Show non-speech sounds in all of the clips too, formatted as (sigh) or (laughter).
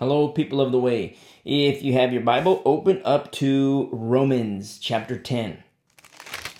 Hello, people of the way. If you have your Bible, open up to Romans chapter 10.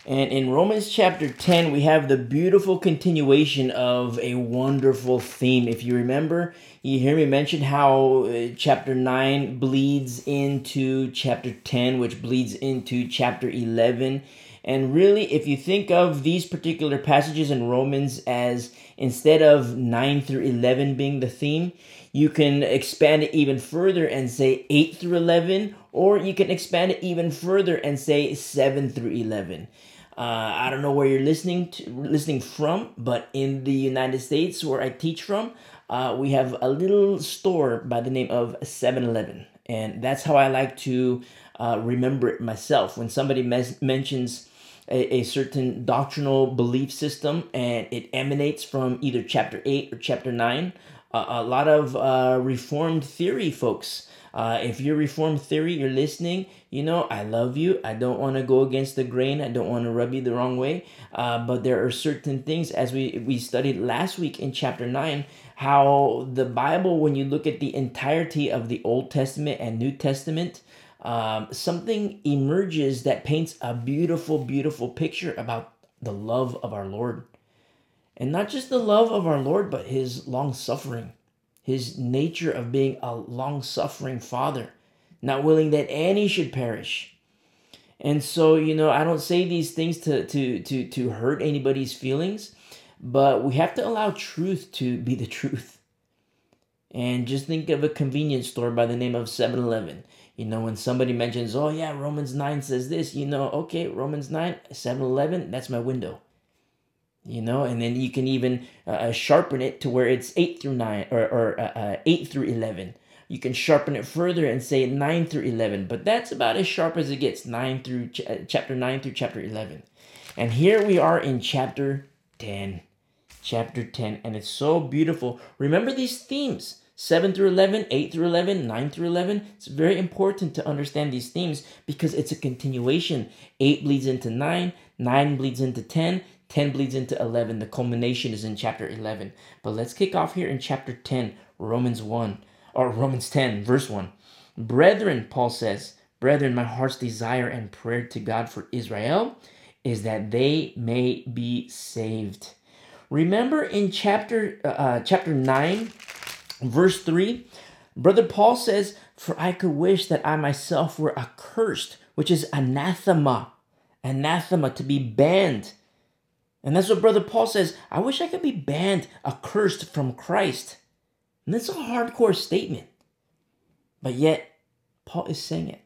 And in Romans chapter 10, we have the beautiful continuation of a wonderful theme. If you remember, you hear me mention how uh, chapter 9 bleeds into chapter 10, which bleeds into chapter 11. And really, if you think of these particular passages in Romans as instead of 9 through 11 being the theme, you can expand it even further and say 8 through 11, or you can expand it even further and say 7 through 11. Uh, I don't know where you're listening to listening from, but in the United States, where I teach from, uh, we have a little store by the name of 7-Eleven, and that's how I like to uh, remember it myself. When somebody mes- mentions a, a, certain doctrinal belief system and it emanates from either chapter 8 or chapter 9, a, lot of uh, reformed theory folks. Uh, if you're reformed theory, you're listening, you know, I love you. I don't want to go against the grain. I don't want to rub you the wrong way. Uh, but there are certain things, as we, we studied last week in chapter 9, how the Bible, when you look at the entirety of the Old Testament and New Testament, um, something emerges that paints a beautiful, beautiful picture about the love of our Lord. And not just the love of our Lord, but his long suffering, his nature of being a long suffering father, not willing that any should perish. And so, you know, I don't say these things to to to to hurt anybody's feelings, but we have to allow truth to be the truth. And just think of a convenience store by the name of 7-Eleven. You know, when somebody mentions, oh yeah, Romans 9 says this, you know, okay, Romans 9, 7-Eleven, that's my window you know and then you can even uh, uh, sharpen it to where it's 8 through 9 or, or uh, uh, 8 through 11 you can sharpen it further and say 9 through 11 but that's about as sharp as it gets 9 through ch- uh, chapter 9 through chapter 11 and here we are in chapter 10 chapter 10 and it's so beautiful. Remember these themes 7 through 11 8 through 11 9 through 11 it's very important to understand these themes because it's a continuation. 8 bleeds into 9 9 bleeds into 10 10 bleeds into 11. The culmination is in chapter 11. But let's kick off here in chapter 10, Romans 1, or Romans 10, verse 1. Brethren, Paul says, Brethren, my heart's desire and prayer to God for Israel is that they may be saved. Remember in chapter uh, uh chapter 9, verse 3, Brother Paul says, For I could wish that I myself were accursed, which is anathema, anathema, to be banned and that's what Brother Paul says. I wish I could be banned, accursed from Christ. And that's a hardcore statement. But yet, Paul is saying it.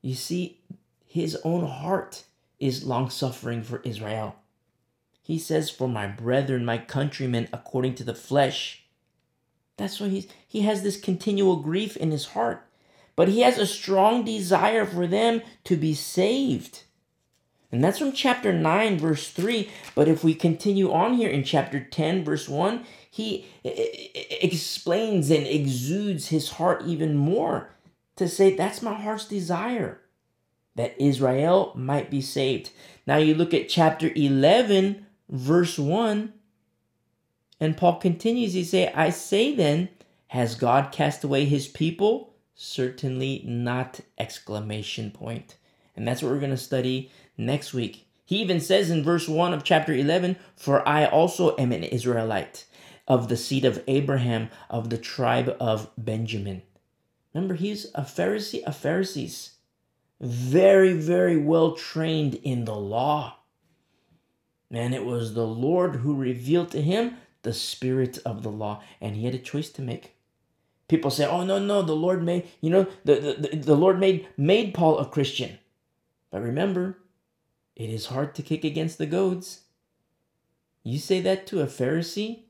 You see, his own heart is long suffering for Israel. He says, For my brethren, my countrymen, according to the flesh. That's why he's, he has this continual grief in his heart. But he has a strong desire for them to be saved. And that's from chapter 9, verse 3. But if we continue on here in chapter 10, verse 1, he explains and exudes his heart even more to say, That's my heart's desire, that Israel might be saved. Now you look at chapter 11, verse 1, and Paul continues, he say, I say then, has God cast away his people? Certainly not! Exclamation point. And that's what we're going to study next week. He even says in verse 1 of chapter 11, For I also am an Israelite of the seed of Abraham of the tribe of Benjamin. Remember, he's a Pharisee of Pharisees, very, very well trained in the law. And it was the Lord who revealed to him the spirit of the law, and he had a choice to make. People say, "Oh no, no, the Lord made you know the, the, the Lord made made Paul a Christian," but remember, it is hard to kick against the goads. You say that to a Pharisee?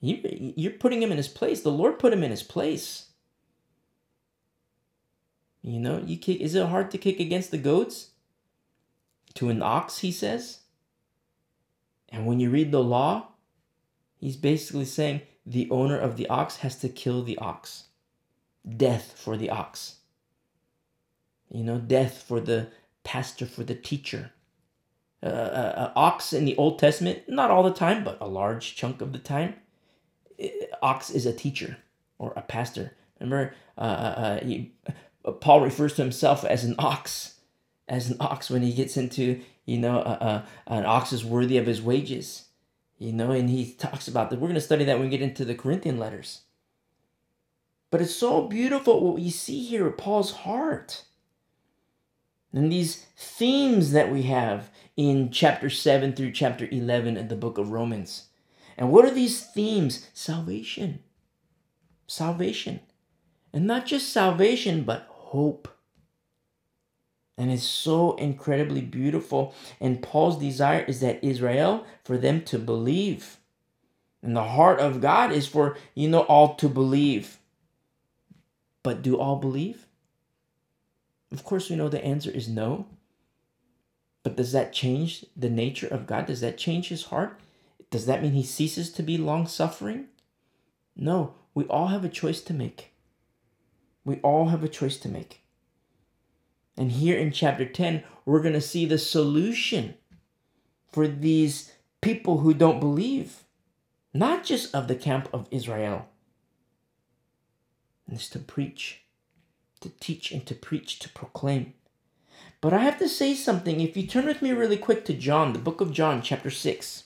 You, you're putting him in his place. The Lord put him in his place. You know, you kick. Is it hard to kick against the goats? To an ox, he says. And when you read the law, he's basically saying the owner of the ox has to kill the ox. Death for the ox. You know, death for the pastor for the teacher. Uh, uh, uh, ox in the Old Testament, not all the time, but a large chunk of the time, uh, ox is a teacher. or a pastor. Remember, uh, he, Paul refers to himself as an ox, as an ox when he gets into, you know, an ox is worthy of his wages, you know, and he talks about that. We're going to study that when we get into the Corinthian letters. But it's so beautiful what we see here Paul's heart. And these themes that we have in chapter 7 through chapter 11 in the book of Romans. And what are these themes? Salvation. Salvation. And not just salvation, but hope. And it's so incredibly beautiful. And Paul's desire is that Israel, for them to believe. And the heart of God is for, you know, all to believe. But do all believe? Of course, we know the answer is no. But does that change the nature of God? Does that change his heart? Does that mean he ceases to be long suffering? No, we all have a choice to make. We all have a choice to make. And here in chapter 10, we're going to see the solution for these people who don't believe, not just of the camp of Israel. And it's to preach, to teach, and to preach, to proclaim. But I have to say something. If you turn with me really quick to John, the book of John, chapter 6.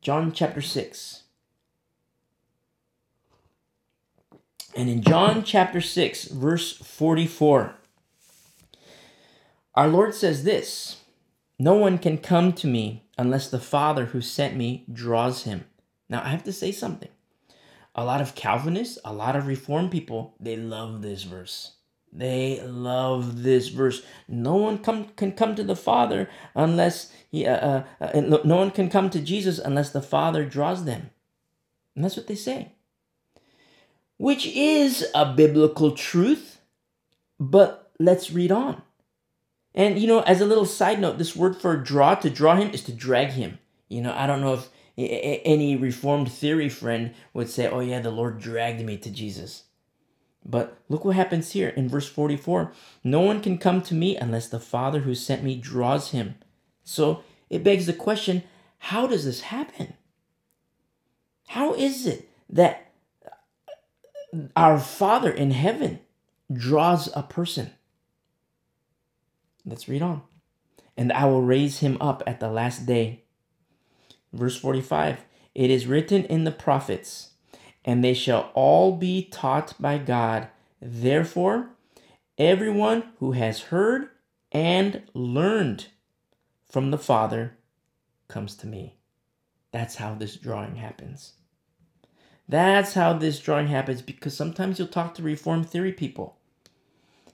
John chapter 6. And in John chapter 6, verse 44, our Lord says this No one can come to me unless the Father who sent me draws him. Now, I have to say something. A lot of Calvinists, a lot of Reformed people, they love this verse. They love this verse. No one come, can come to the Father unless he, uh, uh, uh, no one can come to Jesus unless the Father draws them. And that's what they say which is a biblical truth, but let's read on. And you know, as a little side note, this word for draw, to draw him, is to drag him. You know, I don't know if any reformed theory friend would say, oh, yeah, the Lord dragged me to Jesus. But look what happens here in verse 44 No one can come to me unless the Father who sent me draws him. So it begs the question how does this happen? How is it that our Father in heaven draws a person. Let's read on. And I will raise him up at the last day. Verse 45 It is written in the prophets, and they shall all be taught by God. Therefore, everyone who has heard and learned from the Father comes to me. That's how this drawing happens. That's how this drawing happens because sometimes you'll talk to Reformed theory people.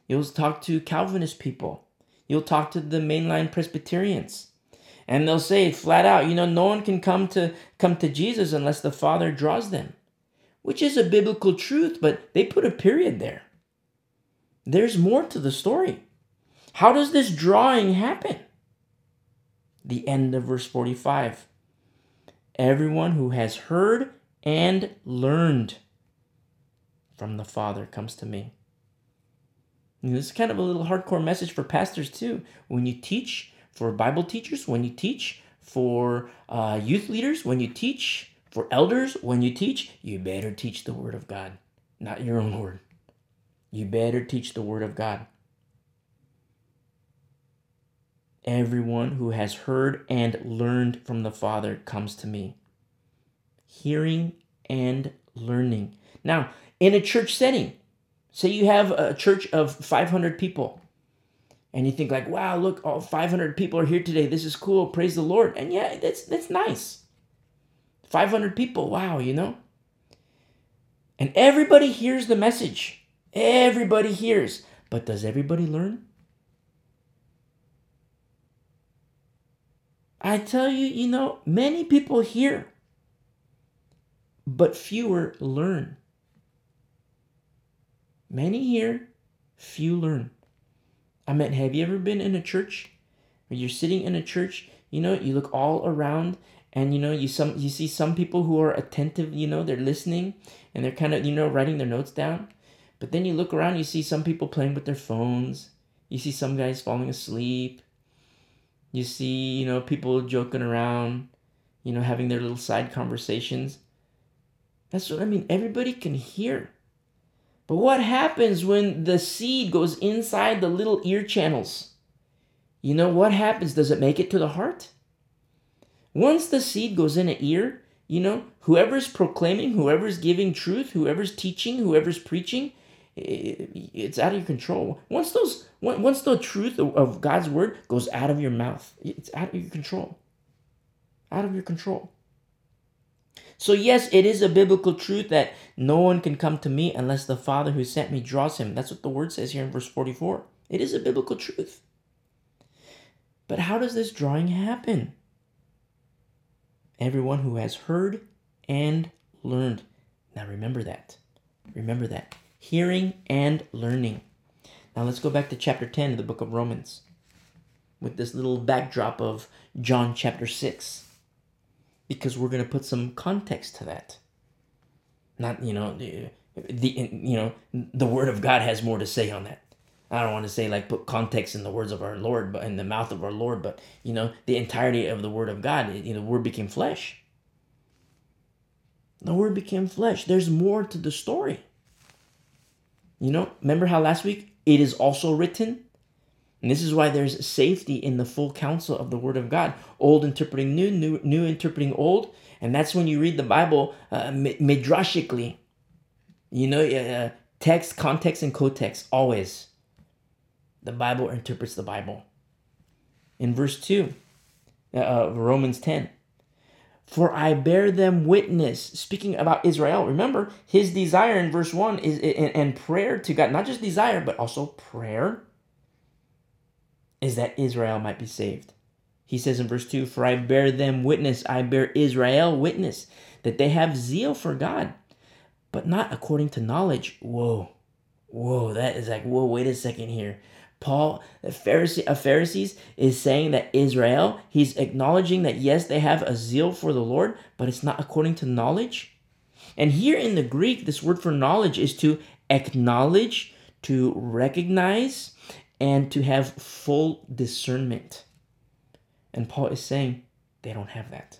You'll talk to Calvinist people. You'll talk to the mainline Presbyterians. And they'll say flat out, you know, no one can come to come to Jesus unless the Father draws them. Which is a biblical truth, but they put a period there. There's more to the story. How does this drawing happen? The end of verse 45. Everyone who has heard and learned from the Father comes to me. This is kind of a little hardcore message for pastors too. When you teach for Bible teachers, when you teach for uh, youth leaders, when you teach for elders, when you teach, you better teach the Word of God, not your own word. You better teach the Word of God. Everyone who has heard and learned from the Father comes to me hearing and learning. Now, in a church setting, say you have a church of 500 people and you think like, "Wow, look, all 500 people are here today. This is cool. Praise the Lord." And yeah, that's that's nice. 500 people. Wow, you know? And everybody hears the message. Everybody hears. But does everybody learn? I tell you, you know, many people hear but fewer learn. Many hear, few learn. I mean, have you ever been in a church you're sitting in a church, you know, you look all around and you know, you some you see some people who are attentive, you know, they're listening and they're kind of, you know, writing their notes down. But then you look around, you see some people playing with their phones. You see some guys falling asleep. You see, you know, people joking around, you know, having their little side conversations. That's what I mean. Everybody can hear. But what happens when the seed goes inside the little ear channels? You know what happens? Does it make it to the heart? Once the seed goes in an ear, you know, whoever's proclaiming, whoever's giving truth, whoever's teaching, whoever's preaching, it's out of your control. Once those, once the truth of God's word goes out of your mouth, it's out of your control. Out of your control. So, yes, it is a biblical truth that no one can come to me unless the Father who sent me draws him. That's what the word says here in verse 44. It is a biblical truth. But how does this drawing happen? Everyone who has heard and learned. Now, remember that. Remember that hearing and learning. Now let's go back to chapter 10 of the book of Romans with this little backdrop of John chapter 6 because we're going to put some context to that. Not, you know, the, you know, the word of God has more to say on that. I don't want to say like put context in the words of our Lord, but in the mouth of our Lord, but you know, the entirety of the word of God, you know, the word became flesh. The word became flesh. There's more to the story. You know, remember how last week it is also written? And this is why there's safety in the full counsel of the Word of God. Old interpreting new, new, new interpreting old. And that's when you read the Bible uh, midrashically. You know, uh, text, context, and co-text, always. The Bible interprets the Bible. In verse 2 uh, of Romans 10, for I bear them witness. Speaking about Israel, remember his desire in verse 1 is and prayer to God, not just desire, but also prayer, is that Israel might be saved. He says in verse 2 For I bear them witness, I bear Israel witness, that they have zeal for God, but not according to knowledge. Whoa, whoa, that is like, whoa, wait a second here. Paul, the Pharisee of Pharisees, is saying that Israel, he's acknowledging that yes, they have a zeal for the Lord, but it's not according to knowledge. And here in the Greek, this word for knowledge is to acknowledge, to recognize, and to have full discernment. And Paul is saying they don't have that.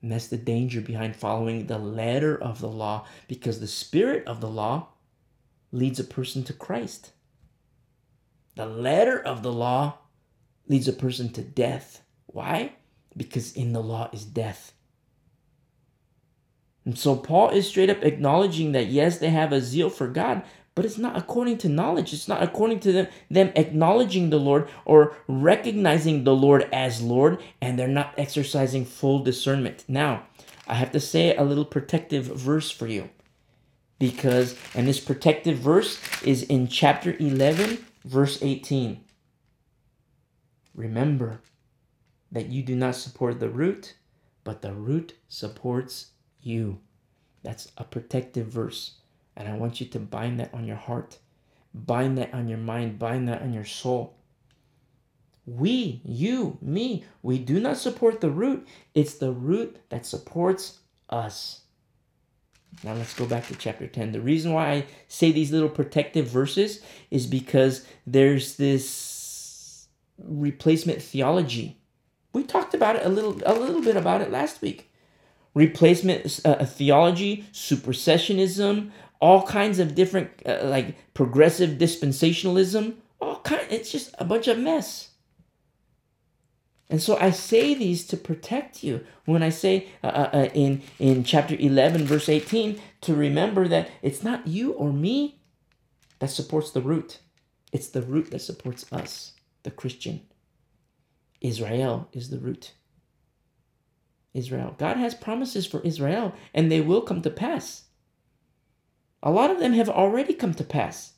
And that's the danger behind following the letter of the law, because the spirit of the law leads a person to Christ. The letter of the law leads a person to death. Why? Because in the law is death. And so Paul is straight up acknowledging that yes, they have a zeal for God, but it's not according to knowledge. It's not according to them, them acknowledging the Lord or recognizing the Lord as Lord, and they're not exercising full discernment. Now, I have to say a little protective verse for you. Because, and this protective verse is in chapter 11, Verse 18 Remember that you do not support the root, but the root supports you. That's a protective verse. And I want you to bind that on your heart, bind that on your mind, bind that on your soul. We, you, me, we do not support the root. It's the root that supports us. Now let's go back to chapter 10. The reason why I say these little protective verses is because there's this replacement theology. We talked about it a little a little bit about it last week. Replacement uh, theology, supersessionism, all kinds of different uh, like progressive dispensationalism, all kind it's just a bunch of mess. And so I say these to protect you. When I say uh, uh, uh, in, in chapter 11, verse 18, to remember that it's not you or me that supports the root, it's the root that supports us, the Christian. Israel is the root. Israel. God has promises for Israel, and they will come to pass. A lot of them have already come to pass.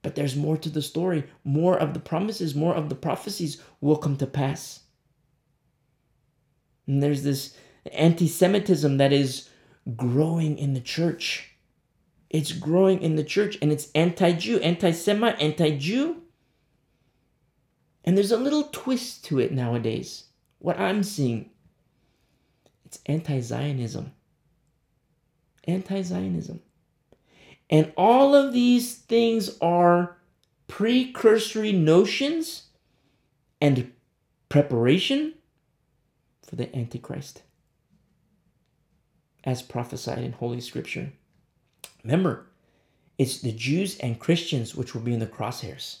But there's more to the story. More of the promises, more of the prophecies will come to pass. And there's this anti Semitism that is growing in the church. It's growing in the church and it's anti Jew, anti Semite, anti Jew. And there's a little twist to it nowadays. What I'm seeing, it's anti Zionism. Anti Zionism. And all of these things are precursory notions and preparation for the Antichrist. as prophesied in Holy Scripture. Remember, it's the Jews and Christians which will be in the crosshairs.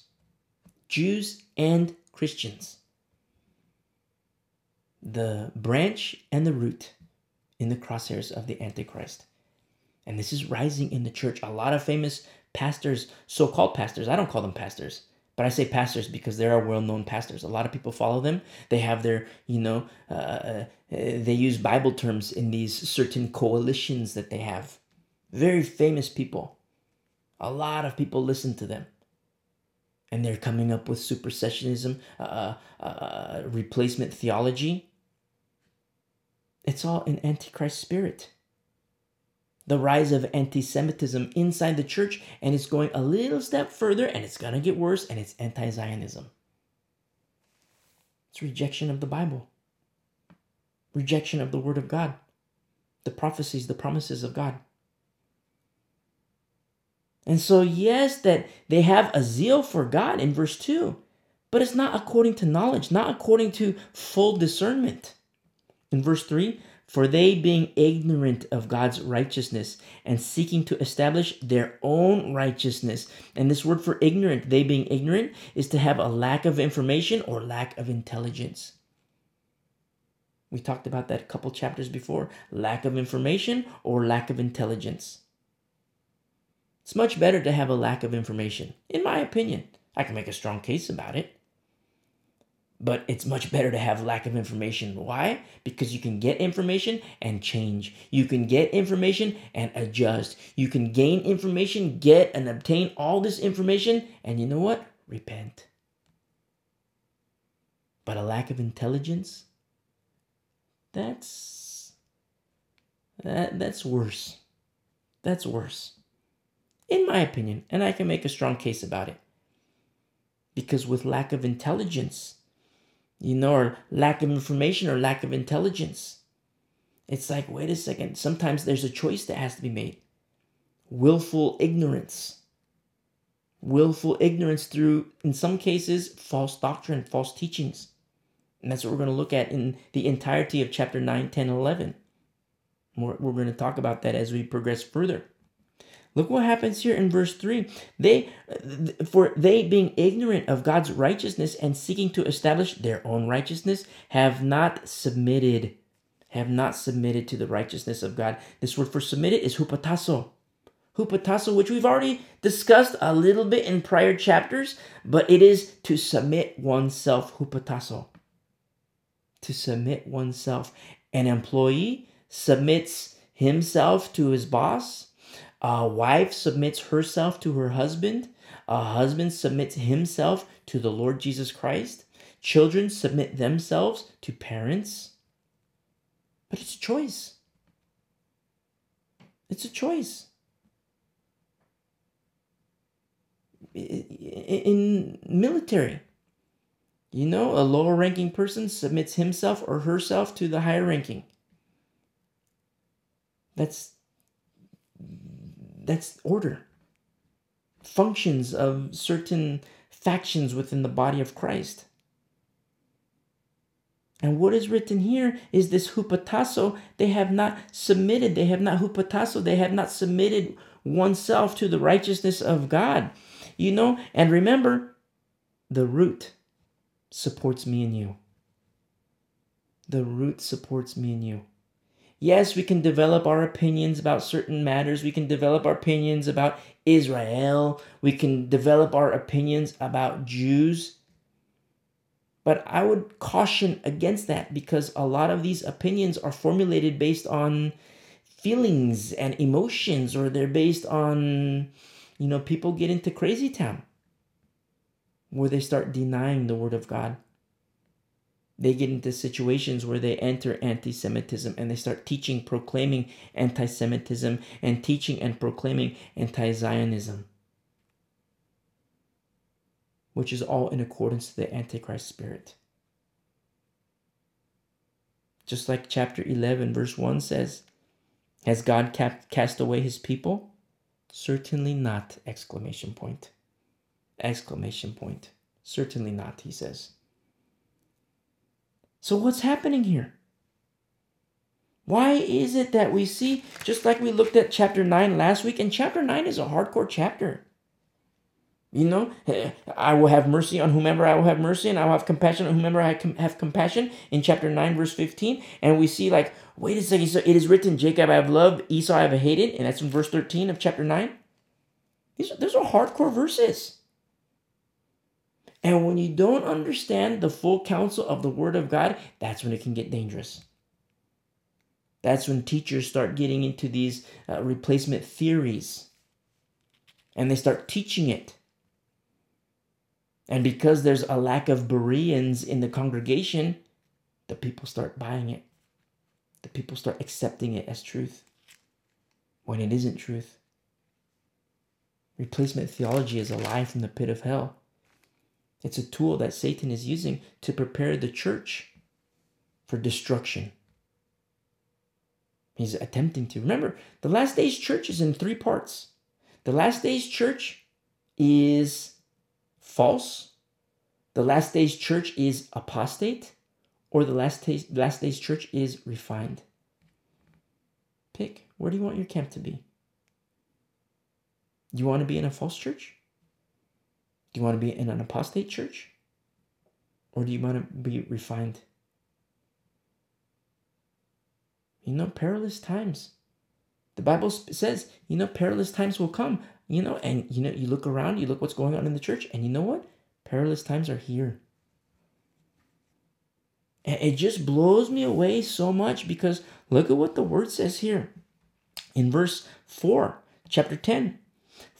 Jews and Christians. The branch and the root in the crosshairs of the Antichrist. And this is rising in the church. A lot of famous pastors, so called pastors, I don't call them pastors, but I say pastors because they are well known pastors. A lot of people follow them. They have their, you know, uh, uh, they use Bible terms in these certain coalitions that they have. Very famous people. A lot of people listen to them. And they're coming up with supersessionism, uh, uh, uh replacement theology. It's all an Antichrist spirit the rise of anti Semitism inside the church, and it's going a little step further, and it's going to get worse, and it's anti Zionism. It's rejection of the Bible, rejection of the Word of God, the prophecies, the promises of God. And so, yes, that they have a zeal for God in verse 2, but it's not according to knowledge, not according to full discernment. In verse 3, for they, being ignorant of God's righteousness and seeking to establish their own righteousness, and this word for ignorant, they being ignorant, is to have a lack of information or lack of intelligence. We talked about that a couple chapters before lack of information or lack of intelligence. It's much better to have a lack of information, in my opinion. I can make a strong case about it but it's much better to have lack of information. Why? Because you can get information and change. You can get information and adjust. You can gain information, get and obtain all this information, and you know what? Repent. But a lack of intelligence, that's that that's worse. That's worse. In my opinion, and I can make a strong case about it. Because with lack of intelligence, you know, or lack of information or lack of intelligence. It's like, wait a second, sometimes there's a choice that has to be made. Willful ignorance. Willful ignorance through, in some cases, false doctrine, false teachings. And that's what we're going to look at in the entirety of chapter 9, 10, 11. We're, we're going to talk about that as we progress further. Look what happens here in verse 3. They for they being ignorant of God's righteousness and seeking to establish their own righteousness have not submitted have not submitted to the righteousness of God. This word for submitted is hupotasso. Hupotasso, which we've already discussed a little bit in prior chapters, but it is to submit oneself, hupotasso. To submit oneself. An employee submits himself to his boss a wife submits herself to her husband. A husband submits himself to the Lord Jesus Christ. Children submit themselves to parents. But it's a choice. It's a choice. In military, you know, a lower ranking person submits himself or herself to the higher ranking. That's that's order. Functions of certain factions within the body of Christ. And what is written here is this hupotasso, they have not submitted, they have not hupotasso, they have not submitted oneself to the righteousness of God. You know, and remember, the root supports me and you. The root supports me and you. Yes, we can develop our opinions about certain matters. We can develop our opinions about Israel. We can develop our opinions about Jews. But I would caution against that because a lot of these opinions are formulated based on feelings and emotions, or they're based on, you know, people get into crazy town where they start denying the Word of God they get into situations where they enter anti Semitism and they start teaching, proclaiming anti Semitism and teaching and proclaiming anti Zionism, which is all in accordance to the Antichrist spirit. Just like chapter 11, verse 1 says, Has God cast away his people? Certainly not! Exclamation point. Exclamation point. Certainly not, he says. So, what's happening here? Why is it that we see, just like we looked at chapter 9 last week, and chapter 9 is a hardcore chapter. You know, (laughs) I will have mercy on whomever I will have mercy, and I will have compassion on whomever I have compassion in chapter 9, verse 15. And we see, like, wait a second, so it is written, Jacob I have loved, Esau I have hated, and that's in verse 13 of chapter 9. These are, those are hardcore verses. And when you don't understand the full counsel of the Word of God, that's when it can get dangerous. That's when teachers start getting into these uh, replacement theories and they start teaching it. And because there's a lack of Bereans in the congregation, the people start buying it. The people start accepting it as truth when it isn't truth. Replacement theology is a lie from the pit of hell. It's a tool that Satan is using to prepare the church for destruction. He's attempting to. Remember, the last days church is in three parts. The last days church is false, the last days church is apostate, or the last days, last days church is refined. Pick. Where do you want your camp to be? You want to be in a false church? Do you want to be in an apostate church? Or do you want to be refined? You know, perilous times. The Bible says, you know, perilous times will come, you know, and you know, you look around, you look what's going on in the church, and you know what? Perilous times are here. And it just blows me away so much because look at what the word says here in verse 4, chapter 10.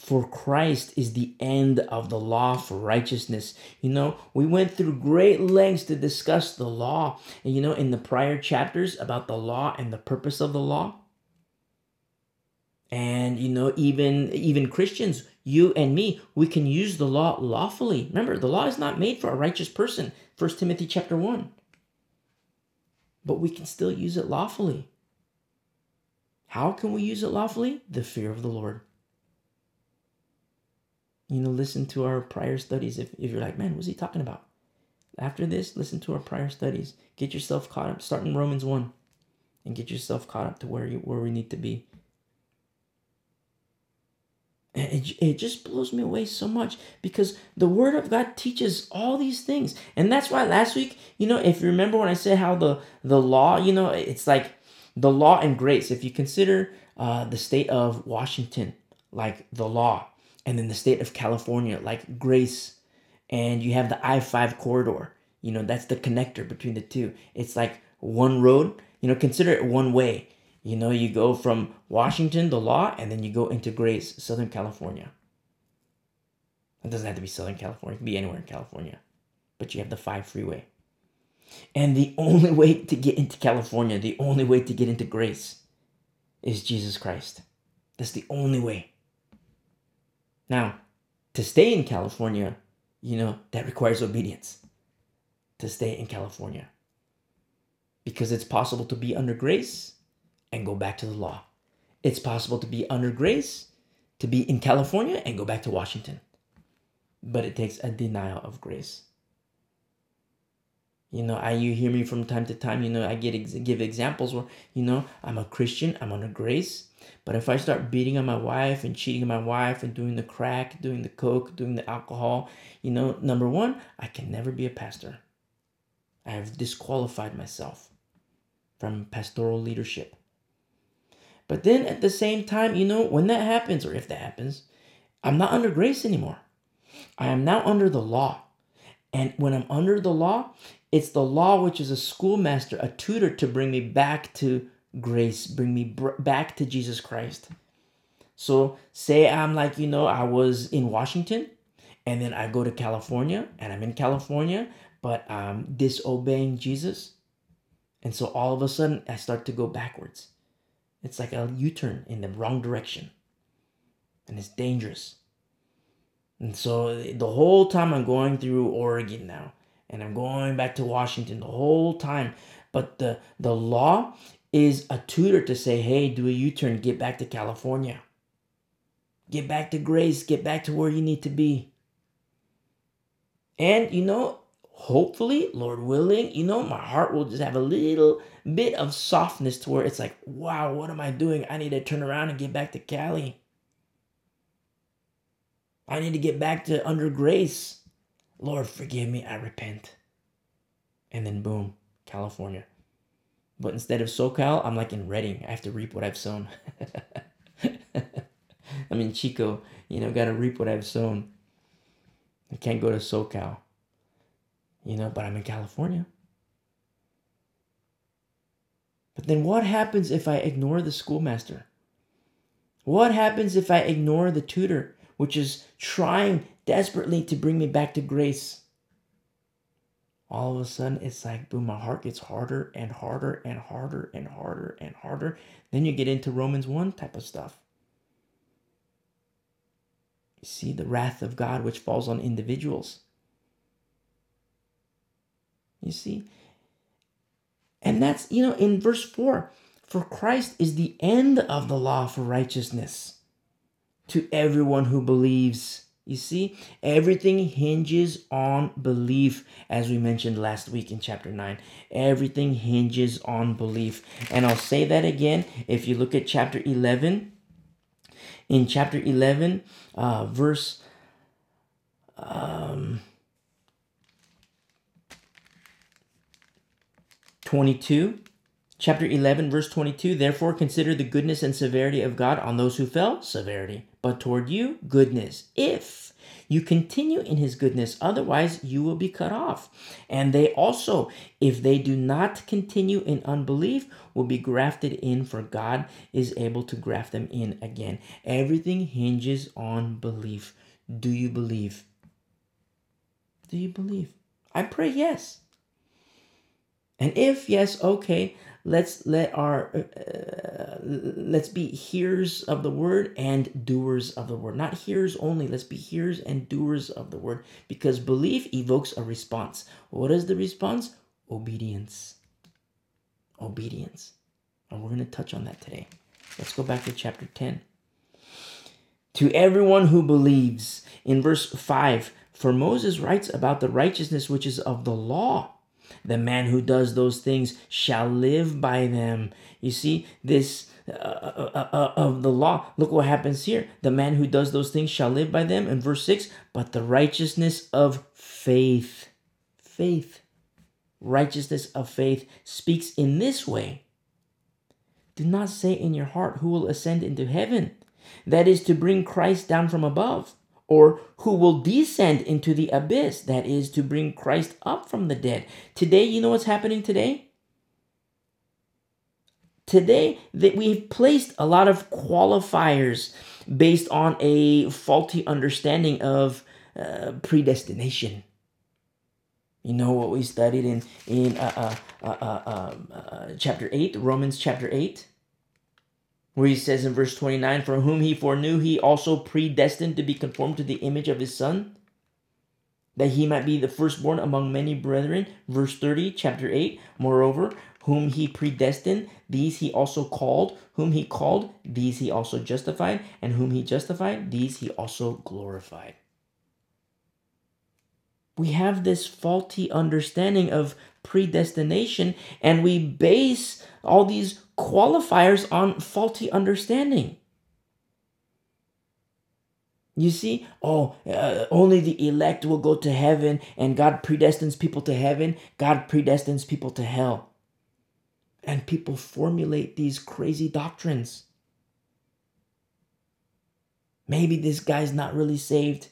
For Christ is the end of the law for righteousness. You know, we went through great lengths to discuss the law. And you know, in the prior chapters about the law and the purpose of the law. And you know, even even Christians, you and me, we can use the law lawfully. Remember, the law is not made for a righteous person. 1 Timothy chapter 1. But we can still use it lawfully. How can we use it lawfully? The fear of the Lord you know, listen to our prior studies if, if you're like, man, what's he talking about? After this, listen to our prior studies. Get yourself caught up. Start in Romans 1 and get yourself caught up to where you where we need to be. It, it just blows me away so much because the Word of God teaches all these things. And that's why last week, you know, if you remember when I said how the, the law, you know, it's like the law and grace. If you consider uh, the state of Washington, like the law, and then the state of California, like Grace, and you have the I 5 corridor. You know, that's the connector between the two. It's like one road, you know, consider it one way. You know, you go from Washington, the law, and then you go into Grace, Southern California. It doesn't have to be Southern California, it can be anywhere in California. But you have the 5 freeway. And the (laughs) only way to get into California, the only way to get into Grace is Jesus Christ. That's the only way. Now, to stay in California, you know, that requires obedience to stay in California. Because it's possible to be under grace and go back to the law. It's possible to be under grace, to be in California and go back to Washington. But it takes a denial of grace. You know, I you hear me from time to time. You know, I get ex- give examples where you know I'm a Christian, I'm under grace, but if I start beating on my wife and cheating on my wife and doing the crack, doing the coke, doing the alcohol, you know, number one, I can never be a pastor. I have disqualified myself from pastoral leadership. But then at the same time, you know, when that happens, or if that happens, I'm not under grace anymore. I am now under the law. And when I'm under the law, it's the law which is a schoolmaster, a tutor to bring me back to grace, bring me br- back to Jesus Christ. So, say I'm like, you know, I was in Washington and then I go to California and I'm in California, but I'm disobeying Jesus. And so all of a sudden I start to go backwards. It's like a U turn in the wrong direction. And it's dangerous. And so the whole time I'm going through Oregon now, and I'm going back to Washington the whole time. But the, the law is a tutor to say, hey, do a U turn, get back to California. Get back to grace, get back to where you need to be. And, you know, hopefully, Lord willing, you know, my heart will just have a little bit of softness to where it's like, wow, what am I doing? I need to turn around and get back to Cali. I need to get back to under grace. Lord, forgive me. I repent. And then boom, California. But instead of SoCal, I'm like in Redding. I have to reap what I've sown. (laughs) I'm in Chico, you know, got to reap what I've sown. I can't go to SoCal, you know, but I'm in California. But then what happens if I ignore the schoolmaster? What happens if I ignore the tutor, which is trying desperately to bring me back to grace? All of a sudden, it's like, boom, my heart gets harder and harder and harder and harder and harder. Then you get into Romans 1 type of stuff. You see the wrath of God which falls on individuals. You see? And that's, you know, in verse 4 for Christ is the end of the law for righteousness to everyone who believes. You see, everything hinges on belief, as we mentioned last week in chapter 9. Everything hinges on belief. And I'll say that again. If you look at chapter 11, in chapter 11, uh, verse um, 22, chapter 11, verse 22, therefore consider the goodness and severity of God on those who fell, severity, but toward you, goodness, if you continue in his goodness, otherwise you will be cut off. And they also, if they do not continue in unbelief, will be grafted in, for God is able to graft them in again. Everything hinges on belief. Do you believe? Do you believe? I pray yes. And if yes, okay, let's let our uh, let's be hearers of the word and doers of the word. Not hearers only let's be hearers and doers of the word. Because belief evokes a response. What is the response? Obedience. Obedience. And we're going to touch on that today. Let's go back to chapter 10 to everyone who believes in verse 5 for moses writes about the righteousness which is of the law the man who does those things shall live by them. You see, this uh, uh, uh, uh, of the law. Look what happens here. The man who does those things shall live by them. In verse 6, but the righteousness of faith, faith, righteousness of faith speaks in this way. Do not say in your heart, Who will ascend into heaven? That is to bring Christ down from above or who will descend into the abyss, that is, to bring Christ up from the dead. Today, you know what's happening today? Today, that we've placed a lot of qualifiers based on a faulty understanding of uh, predestination. You know what we studied in in uh, uh, uh, uh um, uh chapter eight, Romans chapter eight where he says in verse 29 For whom he foreknew, he also predestined to be conformed to the image of his son, that he might be the firstborn among many brethren. Verse 30, chapter 8 Moreover, whom he predestined, these he also called. Whom he called, these he also justified. And whom he justified, these he also glorified. We have this faulty understanding of predestination, and we base all these qualifiers on faulty understanding. You see, oh, uh, only the elect will go to heaven, and God predestines people to heaven, God predestines people to hell. And people formulate these crazy doctrines. Maybe this guy's not really saved.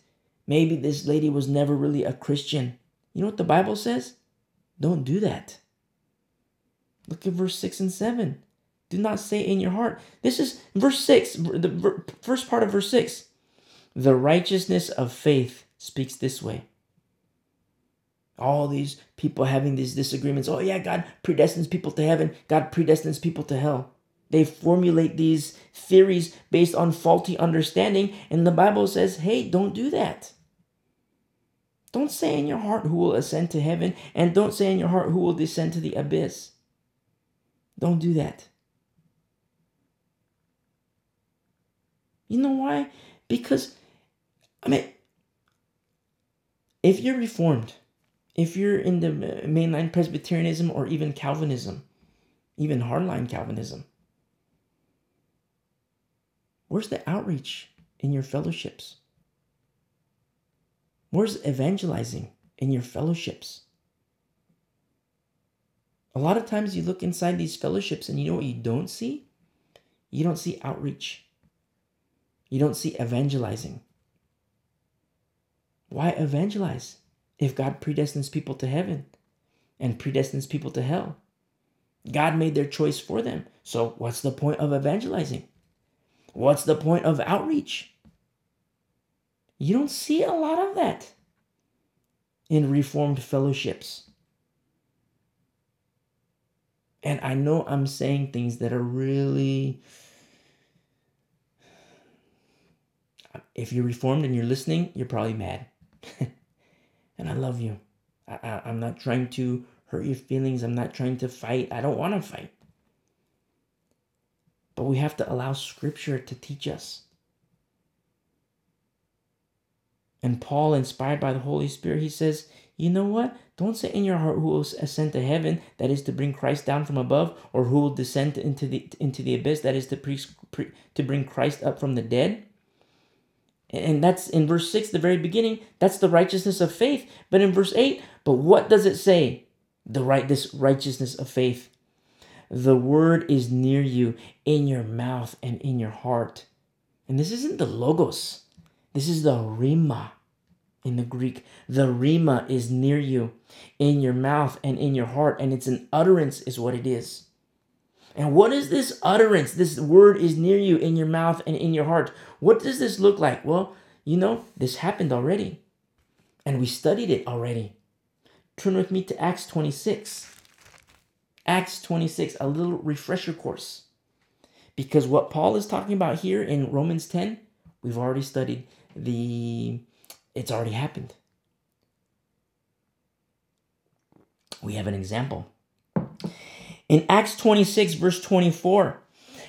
Maybe this lady was never really a Christian. You know what the Bible says? Don't do that. Look at verse 6 and 7. Do not say in your heart. This is verse 6, the first part of verse 6. The righteousness of faith speaks this way. All these people having these disagreements. Oh, yeah, God predestines people to heaven, God predestines people to hell. They formulate these theories based on faulty understanding, and the Bible says, hey, don't do that. Don't say in your heart who will ascend to heaven, and don't say in your heart who will descend to the abyss. Don't do that. You know why? Because, I mean, if you're reformed, if you're in the mainline Presbyterianism or even Calvinism, even hardline Calvinism, where's the outreach in your fellowships? Where's evangelizing in your fellowships? A lot of times you look inside these fellowships and you know what you don't see? You don't see outreach. You don't see evangelizing. Why evangelize if God predestines people to heaven and predestines people to hell? God made their choice for them. So, what's the point of evangelizing? What's the point of outreach? You don't see a lot of that in Reformed fellowships. And I know I'm saying things that are really. If you're Reformed and you're listening, you're probably mad. (laughs) and I love you. I, I, I'm not trying to hurt your feelings. I'm not trying to fight. I don't want to fight. But we have to allow Scripture to teach us. And Paul, inspired by the Holy Spirit, he says, You know what? Don't say in your heart who will ascend to heaven, that is to bring Christ down from above, or who will descend into the into the abyss, that is to pre, pre, to bring Christ up from the dead. And that's in verse 6, the very beginning, that's the righteousness of faith. But in verse 8, but what does it say? The right this righteousness of faith. The word is near you, in your mouth and in your heart. And this isn't the logos. This is the rhema in the Greek. The rhema is near you, in your mouth and in your heart, and it's an utterance, is what it is. And what is this utterance? This word is near you in your mouth and in your heart. What does this look like? Well, you know, this happened already, and we studied it already. Turn with me to Acts 26. Acts 26, a little refresher course. Because what Paul is talking about here in Romans 10, we've already studied the it's already happened. We have an example. In Acts 26, verse 24,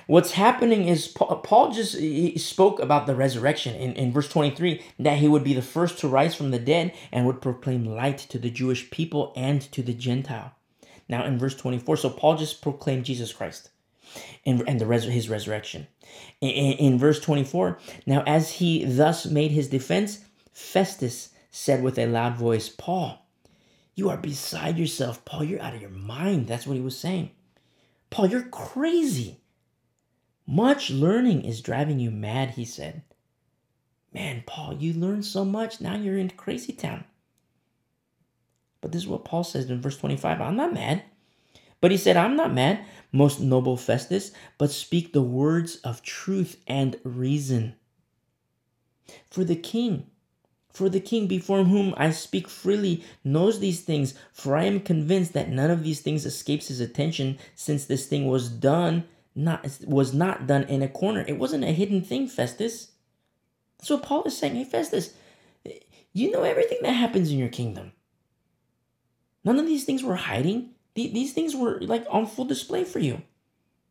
what's happening is Paul just spoke about the resurrection in, in verse 23 that he would be the first to rise from the dead and would proclaim light to the Jewish people and to the Gentile. Now, in verse 24, so Paul just proclaimed Jesus Christ and, and the res- his resurrection. In, in verse 24, now as he thus made his defense, Festus said with a loud voice, Paul, you are beside yourself. Paul, you're out of your mind. That's what he was saying. Paul, you're crazy. Much learning is driving you mad, he said. Man, Paul, you learned so much. Now you're in crazy town. But this is what Paul says in verse 25 I'm not mad. But he said, I'm not mad, most noble Festus, but speak the words of truth and reason. For the king, for the king before whom I speak freely knows these things, for I am convinced that none of these things escapes his attention, since this thing was done not was not done in a corner. It wasn't a hidden thing, Festus. So Paul is saying, Hey Festus, you know everything that happens in your kingdom. None of these things were hiding. These things were like on full display for you.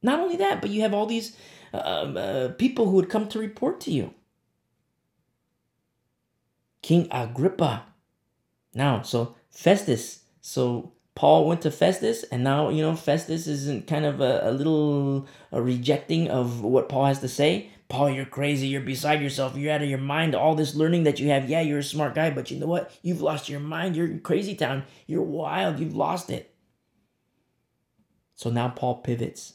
Not only that, but you have all these uh, uh, people who would come to report to you. King Agrippa. Now, so Festus. So Paul went to Festus, and now, you know, Festus isn't kind of a, a little a rejecting of what Paul has to say. Paul, you're crazy. You're beside yourself. You're out of your mind. All this learning that you have. Yeah, you're a smart guy, but you know what? You've lost your mind. You're in crazy town. You're wild. You've lost it. So now Paul pivots.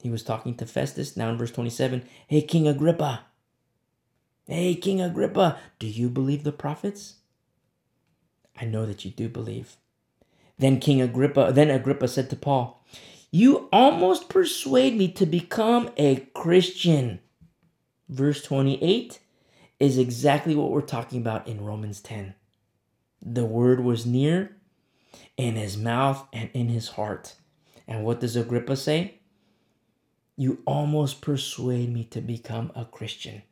He was talking to Festus. Now in verse 27, Hey, King Agrippa, Hey, King Agrippa, do you believe the prophets? I know that you do believe. Then King Agrippa, then Agrippa said to Paul, You almost persuade me to become a Christian. Verse 28 is exactly what we're talking about in Romans 10. The word was near in his mouth and in his heart. And what does Agrippa say? You almost persuade me to become a Christian.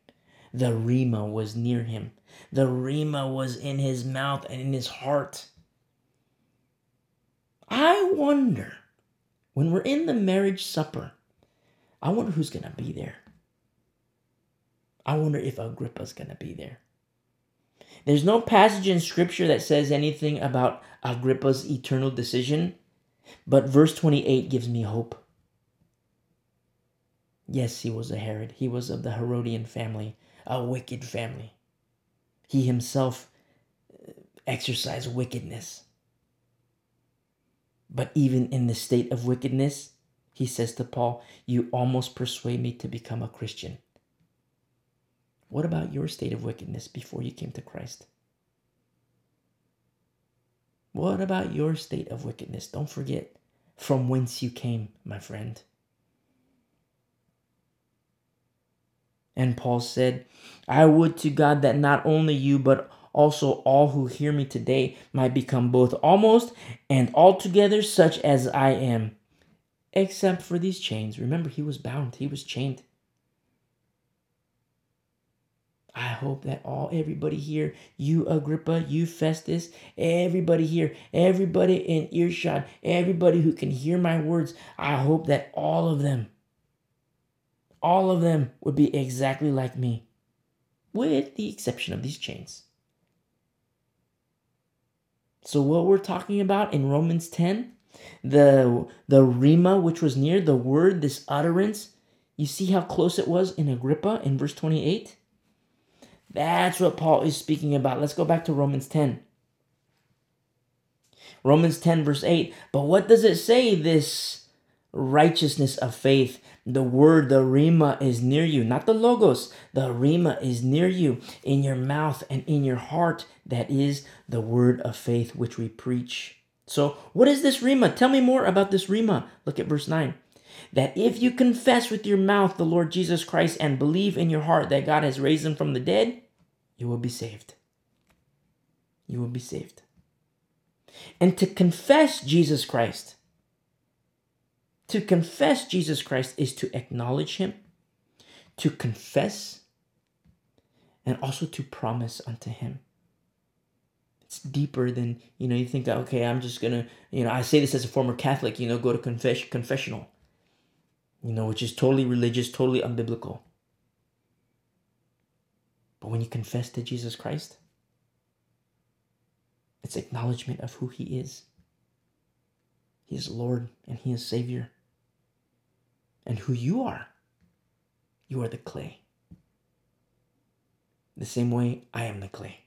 The Rhema was near him. The Rhema was in his mouth and in his heart. I wonder, when we're in the marriage supper, I wonder who's going to be there. I wonder if Agrippa's going to be there. There's no passage in scripture that says anything about Agrippa's eternal decision, but verse 28 gives me hope. Yes, he was a Herod. He was of the Herodian family, a wicked family. He himself uh, exercised wickedness. But even in the state of wickedness, he says to Paul, You almost persuade me to become a Christian. What about your state of wickedness before you came to Christ? What about your state of wickedness? Don't forget from whence you came, my friend. And Paul said, I would to God that not only you, but also all who hear me today might become both almost and altogether such as I am, except for these chains. Remember, he was bound, he was chained. I hope that all everybody here, you Agrippa, you Festus, everybody here, everybody in earshot, everybody who can hear my words, I hope that all of them, all of them would be exactly like me, with the exception of these chains. So what we're talking about in Romans 10, the the rhema which was near the word, this utterance, you see how close it was in Agrippa in verse 28? That's what Paul is speaking about. Let's go back to Romans 10. Romans 10, verse 8. But what does it say? This righteousness of faith. The word, the Rhema, is near you, not the logos. The Rhema is near you in your mouth and in your heart. That is the word of faith which we preach. So, what is this Rhema? Tell me more about this Rhema. Look at verse 9 that if you confess with your mouth the Lord Jesus Christ and believe in your heart that God has raised him from the dead, you will be saved. You will be saved. And to confess Jesus Christ, to confess Jesus Christ is to acknowledge him, to confess, and also to promise unto him. It's deeper than, you know, you think that, okay, I'm just gonna, you know, I say this as a former Catholic, you know, go to confess confessional you know, which is totally religious, totally unbiblical. But when you confess to Jesus Christ, it's acknowledgement of who He is. He is Lord and He is Savior. And who you are. You are the clay. The same way I am the clay.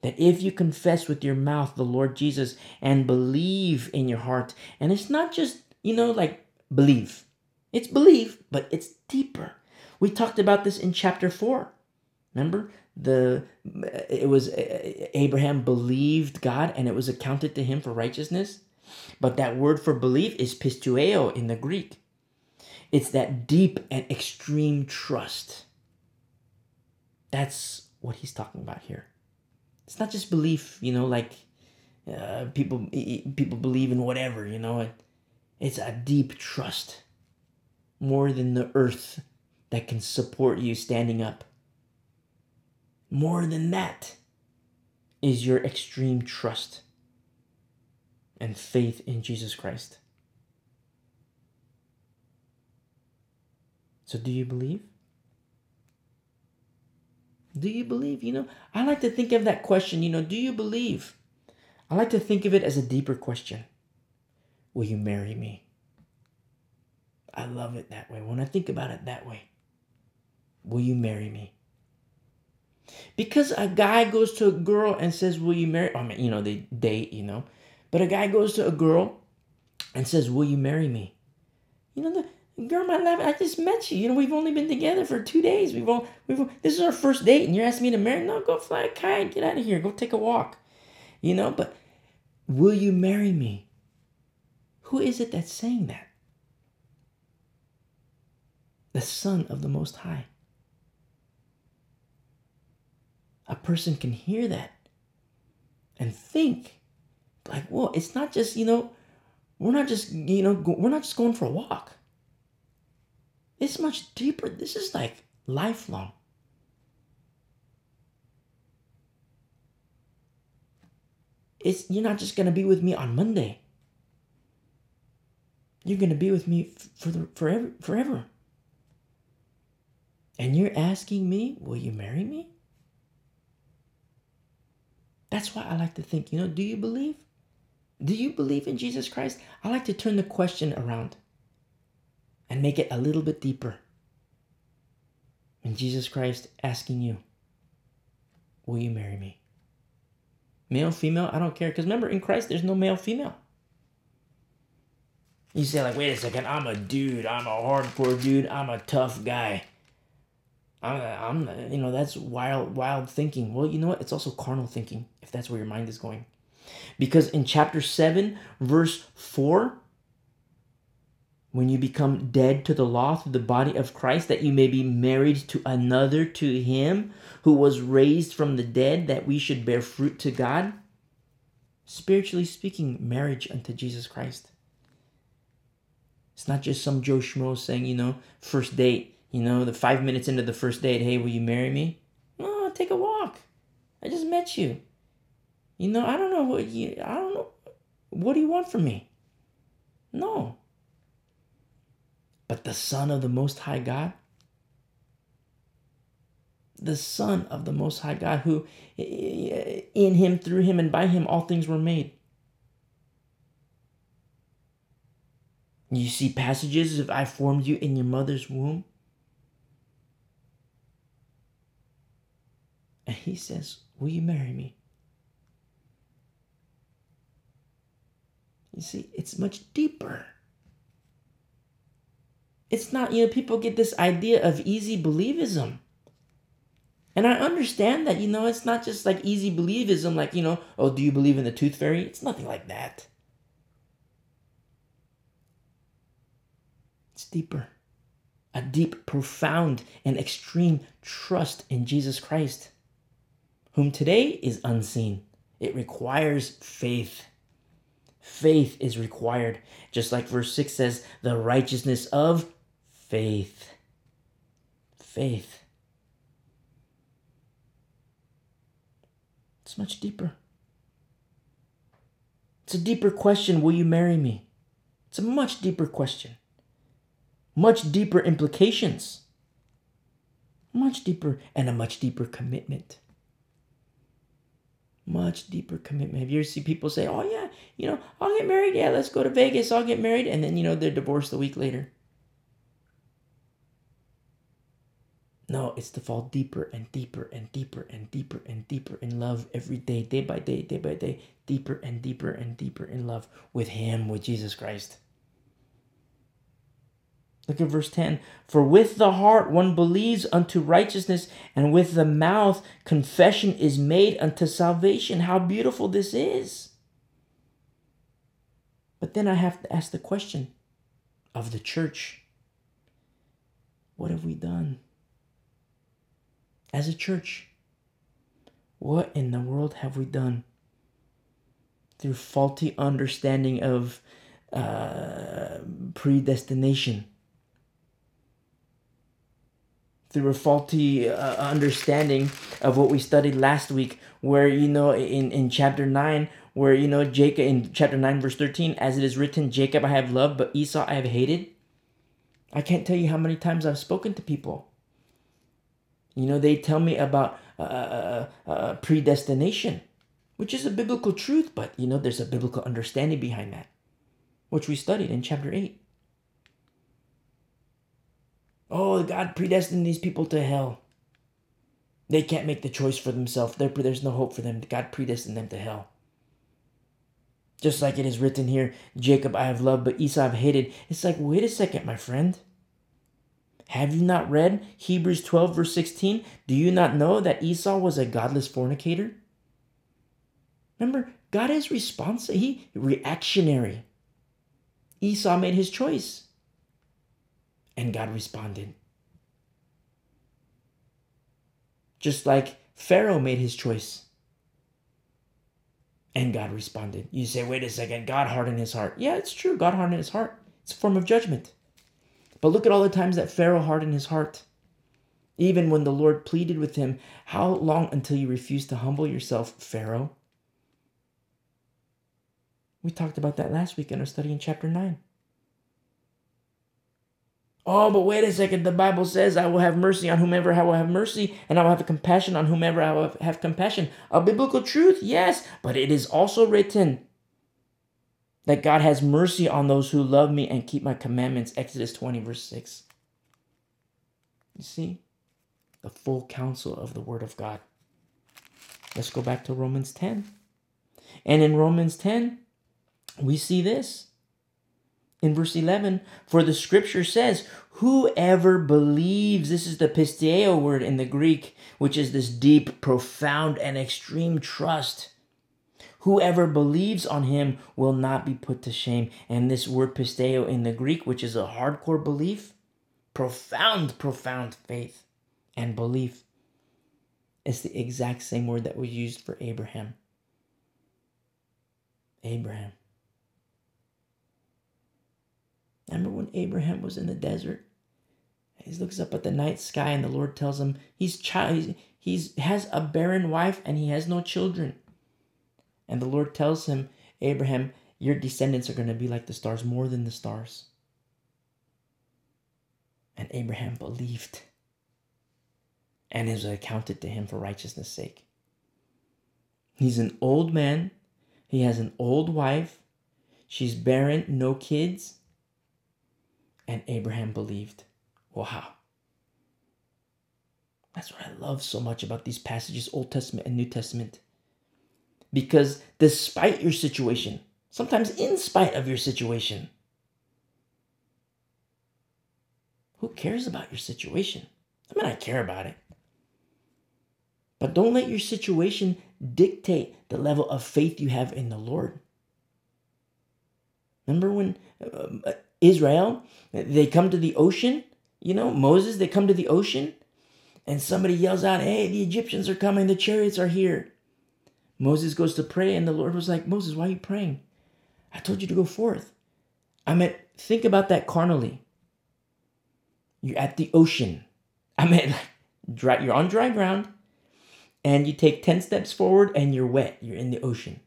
That if you confess with your mouth the Lord Jesus and believe in your heart, and it's not just, you know, like believe. It's belief, but it's deeper. We talked about this in chapter 4. Remember? The it was uh, Abraham believed God and it was accounted to him for righteousness. But that word for belief is pisteuo in the Greek. It's that deep and extreme trust. That's what he's talking about here. It's not just belief, you know, like uh, people people believe in whatever, you know. It's a deep trust, more than the earth that can support you standing up. More than that is your extreme trust and faith in Jesus Christ. So, do you believe? Do you believe? You know, I like to think of that question, you know, do you believe? I like to think of it as a deeper question. Will you marry me? I love it that way. When I think about it that way, will you marry me? Because a guy goes to a girl and says, Will you marry? I mean, you know, they date, you know. But a guy goes to a girl and says, Will you marry me? You know, the girl might laugh. I just met you. You know, we've only been together for two days. We've all, we've, this is our first date, and you're asking me to marry? No, go fly a kite. Get out of here. Go take a walk. You know, but will you marry me? Who is it that's saying that? The Son of the Most High. A person can hear that and think, like, well, it's not just, you know, we're not just, you know, go, we're not just going for a walk. It's much deeper. This is like lifelong. It's you're not just gonna be with me on Monday. You're going to be with me for the, forever, forever. And you're asking me, will you marry me? That's why I like to think, you know, do you believe? Do you believe in Jesus Christ? I like to turn the question around and make it a little bit deeper. And Jesus Christ asking you, Will you marry me? Male, female, I don't care. Because remember, in Christ, there's no male, female. You say, like, wait a second, I'm a dude. I'm a hardcore dude. I'm a tough guy. I'm, I'm, you know, that's wild, wild thinking. Well, you know what? It's also carnal thinking, if that's where your mind is going. Because in chapter 7, verse 4, when you become dead to the law through the body of Christ, that you may be married to another, to him who was raised from the dead, that we should bear fruit to God. Spiritually speaking, marriage unto Jesus Christ. It's not just some Joe Schmo saying, you know, first date, you know, the five minutes into the first date, hey, will you marry me? No, take a walk. I just met you. You know, I don't know what you, I don't know. What do you want from me? No. But the Son of the Most High God, the Son of the Most High God, who in him, through him, and by him all things were made. You see passages of I formed you in your mother's womb. And he says, Will you marry me? You see, it's much deeper. It's not, you know, people get this idea of easy believism. And I understand that, you know, it's not just like easy believism, like, you know, oh, do you believe in the tooth fairy? It's nothing like that. It's deeper. A deep, profound, and extreme trust in Jesus Christ, whom today is unseen. It requires faith. Faith is required. Just like verse 6 says, the righteousness of faith. Faith. It's much deeper. It's a deeper question Will you marry me? It's a much deeper question. Much deeper implications. Much deeper and a much deeper commitment. Much deeper commitment. Have you ever seen people say, Oh, yeah, you know, I'll get married. Yeah, let's go to Vegas. I'll get married. And then, you know, they're divorced a week later. No, it's to fall deeper and deeper and deeper and deeper and deeper in love every day, day by day, day by day, deeper and deeper and deeper in love with Him, with Jesus Christ. Look at verse 10. For with the heart one believes unto righteousness, and with the mouth confession is made unto salvation. How beautiful this is. But then I have to ask the question of the church what have we done? as a church. What in the world have we done? Through faulty understanding of uh, predestination, through a faulty uh, understanding of what we studied last week, where, you know, in, in chapter 9, where, you know, Jacob, in chapter 9, verse 13, as it is written, Jacob I have loved, but Esau I have hated. I can't tell you how many times I've spoken to people you know, they tell me about uh, uh, uh, uh, predestination, which is a biblical truth, but you know, there's a biblical understanding behind that, which we studied in chapter 8. Oh, God predestined these people to hell. They can't make the choice for themselves. There's no hope for them. God predestined them to hell. Just like it is written here, Jacob I have loved, but Esau I've hated. It's like, wait a second, my friend. Have you not read Hebrews 12, verse 16? Do you not know that Esau was a godless fornicator? Remember, God is responsive. He reactionary. Esau made his choice. And God responded. Just like Pharaoh made his choice. And God responded. You say, wait a second, God hardened his heart. Yeah, it's true. God hardened his heart. It's a form of judgment. But look at all the times that Pharaoh hardened his heart. Even when the Lord pleaded with him, How long until you refuse to humble yourself, Pharaoh? We talked about that last week in our study in chapter 9. Oh, but wait a second. The Bible says, I will have mercy on whomever I will have mercy, and I will have compassion on whomever I will have compassion. A biblical truth, yes, but it is also written that God has mercy on those who love me and keep my commandments. Exodus 20, verse 6. You see? The full counsel of the Word of God. Let's go back to Romans 10. And in Romans 10, we see this in verse 11 for the scripture says whoever believes this is the pisteuo word in the greek which is this deep profound and extreme trust. Whoever believes on him will not be put to shame. And this word pisteuo in the greek which is a hardcore belief profound profound faith and belief is the exact same word that was used for abraham. Abraham Remember when Abraham was in the desert? He looks up at the night sky and the Lord tells him he's child he's, he's has a barren wife and he has no children. And the Lord tells him, Abraham, your descendants are going to be like the stars, more than the stars. And Abraham believed, and it was accounted to him for righteousness' sake. He's an old man, he has an old wife, she's barren, no kids, and Abraham believed. Wow. That's what I love so much about these passages, Old Testament and New Testament. Because despite your situation, sometimes in spite of your situation, who cares about your situation? I mean, I care about it. But don't let your situation dictate the level of faith you have in the Lord. Remember when uh, Israel, they come to the ocean, you know, Moses, they come to the ocean, and somebody yells out, Hey, the Egyptians are coming, the chariots are here. Moses goes to pray, and the Lord was like, Moses, why are you praying? I told you to go forth. I meant, think about that carnally. You're at the ocean. I mean, dry, you're on dry ground, and you take 10 steps forward, and you're wet. You're in the ocean.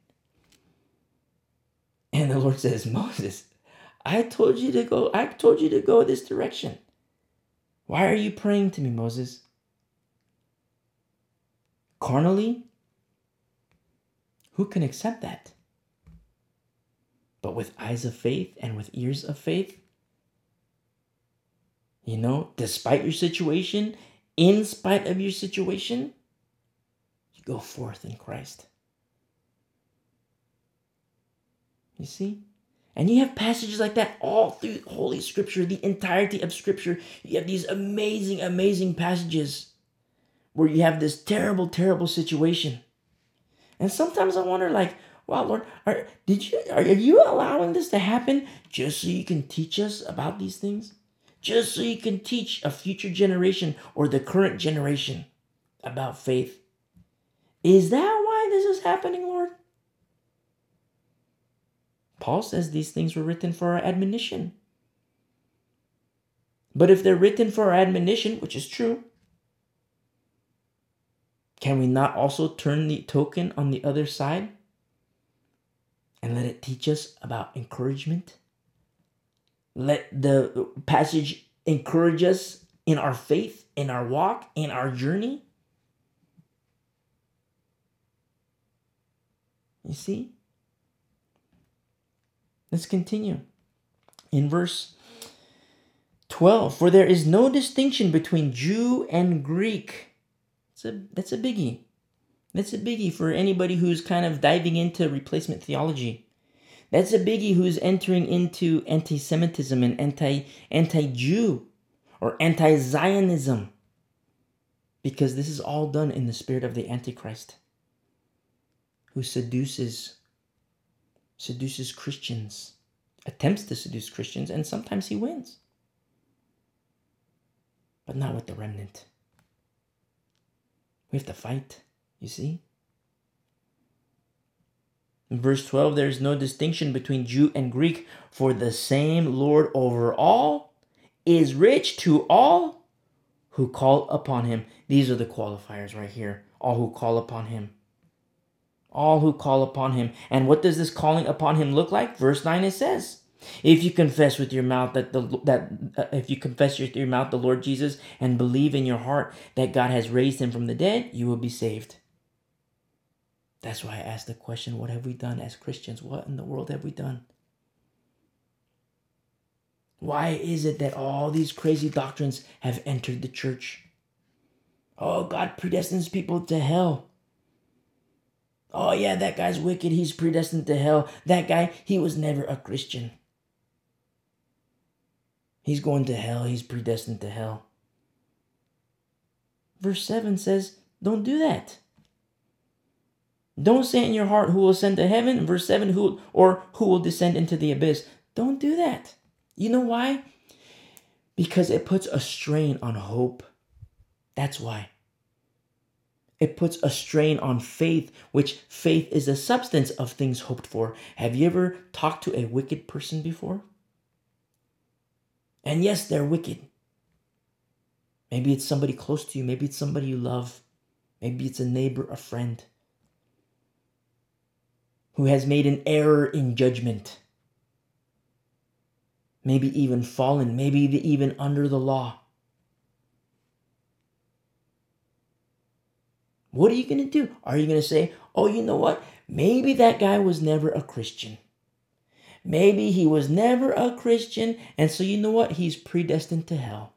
And the Lord says, Moses, I told you to go, I told you to go this direction. Why are you praying to me, Moses? Carnally? Who can accept that? But with eyes of faith and with ears of faith? You know, despite your situation, in spite of your situation, you go forth in Christ. You see? And you have passages like that all through Holy Scripture, the entirety of Scripture. You have these amazing, amazing passages where you have this terrible, terrible situation. And sometimes I wonder, like, wow, Lord, are, did you are, are you allowing this to happen just so you can teach us about these things? Just so you can teach a future generation or the current generation about faith? Is that why this is happening, Lord? Paul says these things were written for our admonition. But if they're written for our admonition, which is true, can we not also turn the token on the other side and let it teach us about encouragement? Let the passage encourage us in our faith, in our walk, in our journey. You see? Let's continue. In verse 12, for there is no distinction between Jew and Greek. That's a, that's a biggie. That's a biggie for anybody who's kind of diving into replacement theology. That's a biggie who's entering into anti Semitism and anti anti Jew or anti Zionism. Because this is all done in the spirit of the Antichrist who seduces seduces Christians, attempts to seduce Christians, and sometimes he wins. But not with the remnant. We have to fight, you see? In verse 12, there is no distinction between Jew and Greek, for the same Lord over all is rich to all who call upon him. These are the qualifiers right here. All who call upon him all who call upon him. And what does this calling upon him look like? Verse 9 it says, If you confess with your mouth that the that uh, if you confess with your mouth the Lord Jesus and believe in your heart that God has raised him from the dead, you will be saved. That's why I asked the question, what have we done as Christians? What in the world have we done? Why is it that all these crazy doctrines have entered the church? Oh, God predestines people to hell. Oh, yeah, that guy's wicked. He's predestined to hell. That guy, he was never a Christian. He's going to hell. He's predestined to hell. Verse 7 says, Don't do that. Don't say in your heart who will ascend to heaven. Verse 7, who or who will descend into the abyss. Don't do that. You know why? Because it puts a strain on hope. That's why. It puts a strain on faith, which faith is the substance of things hoped for. Have you ever talked to a wicked person before? And yes, they're wicked. Maybe it's somebody close to you. Maybe it's somebody you love. Maybe it's a neighbor, a friend who has made an error in judgment. Maybe even fallen, maybe even under the law. What are you going to do? Are you going to say, oh, you know what? Maybe that guy was never a Christian. Maybe he was never a Christian, and so you know what? He's predestined to hell.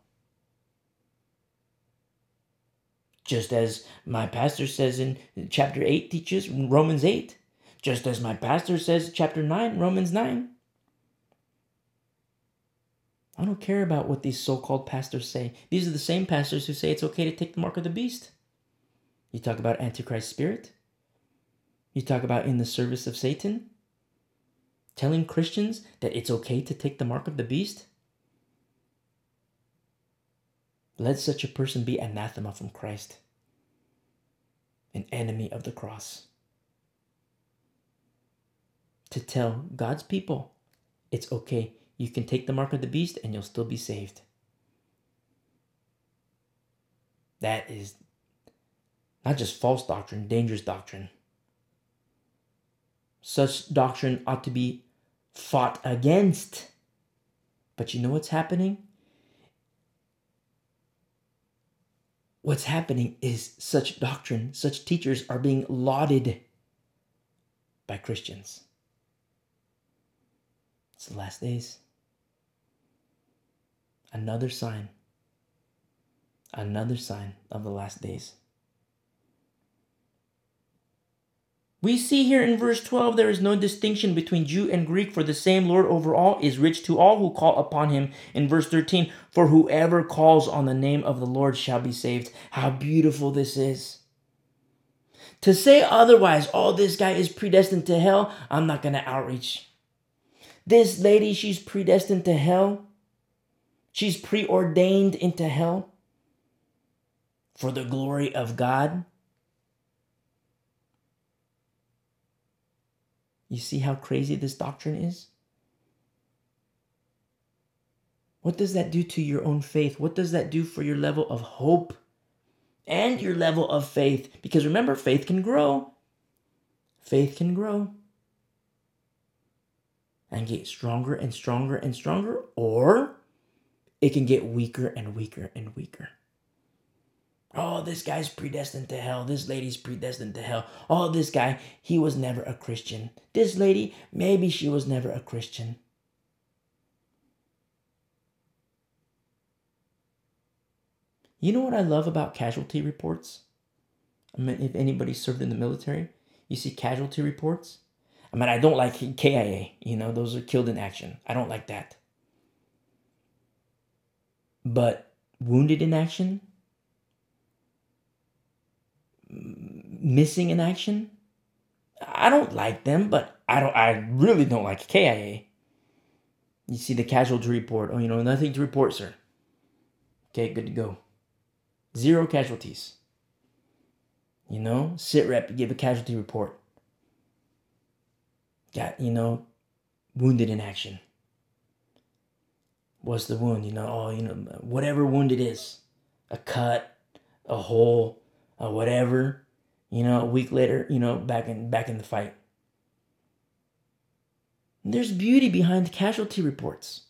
Just as my pastor says in chapter 8 teaches Romans 8. Just as my pastor says chapter 9, Romans 9. I don't care about what these so called pastors say. These are the same pastors who say it's okay to take the mark of the beast. You talk about Antichrist spirit. You talk about in the service of Satan telling Christians that it's okay to take the mark of the beast? Let such a person be anathema from Christ, an enemy of the cross. To tell God's people it's okay, you can take the mark of the beast and you'll still be saved. That is not just false doctrine, dangerous doctrine. Such doctrine ought to be fought against. But you know what's happening? What's happening is such doctrine, such teachers are being lauded by Christians. It's the last days. Another sign. Another sign of the last days. We see here in verse 12 there is no distinction between Jew and Greek, for the same Lord over all is rich to all who call upon him. In verse 13, for whoever calls on the name of the Lord shall be saved. How beautiful this is. To say otherwise, oh, this guy is predestined to hell, I'm not going to outreach. This lady, she's predestined to hell. She's preordained into hell for the glory of God. You see how crazy this doctrine is? What does that do to your own faith? What does that do for your level of hope and your level of faith? Because remember, faith can grow. Faith can grow and get stronger and stronger and stronger, or it can get weaker and weaker and weaker. Oh, this guy's predestined to hell. This lady's predestined to hell. Oh, this guy, he was never a Christian. This lady, maybe she was never a Christian. You know what I love about casualty reports? I mean, if anybody served in the military, you see casualty reports. I mean, I don't like KIA, you know, those are killed in action. I don't like that. But wounded in action, missing in action. I don't like them, but I don't. I really don't like KIA. You see the casualty report. Oh, you know, nothing to report, sir. Okay, good to go. Zero casualties. You know, sit rep, give a casualty report. Got, you know, wounded in action. What's the wound? You know, oh, you know, whatever wound it is a cut, a hole, or whatever, you know, a week later, you know, back in back in the fight. There's beauty behind casualty reports.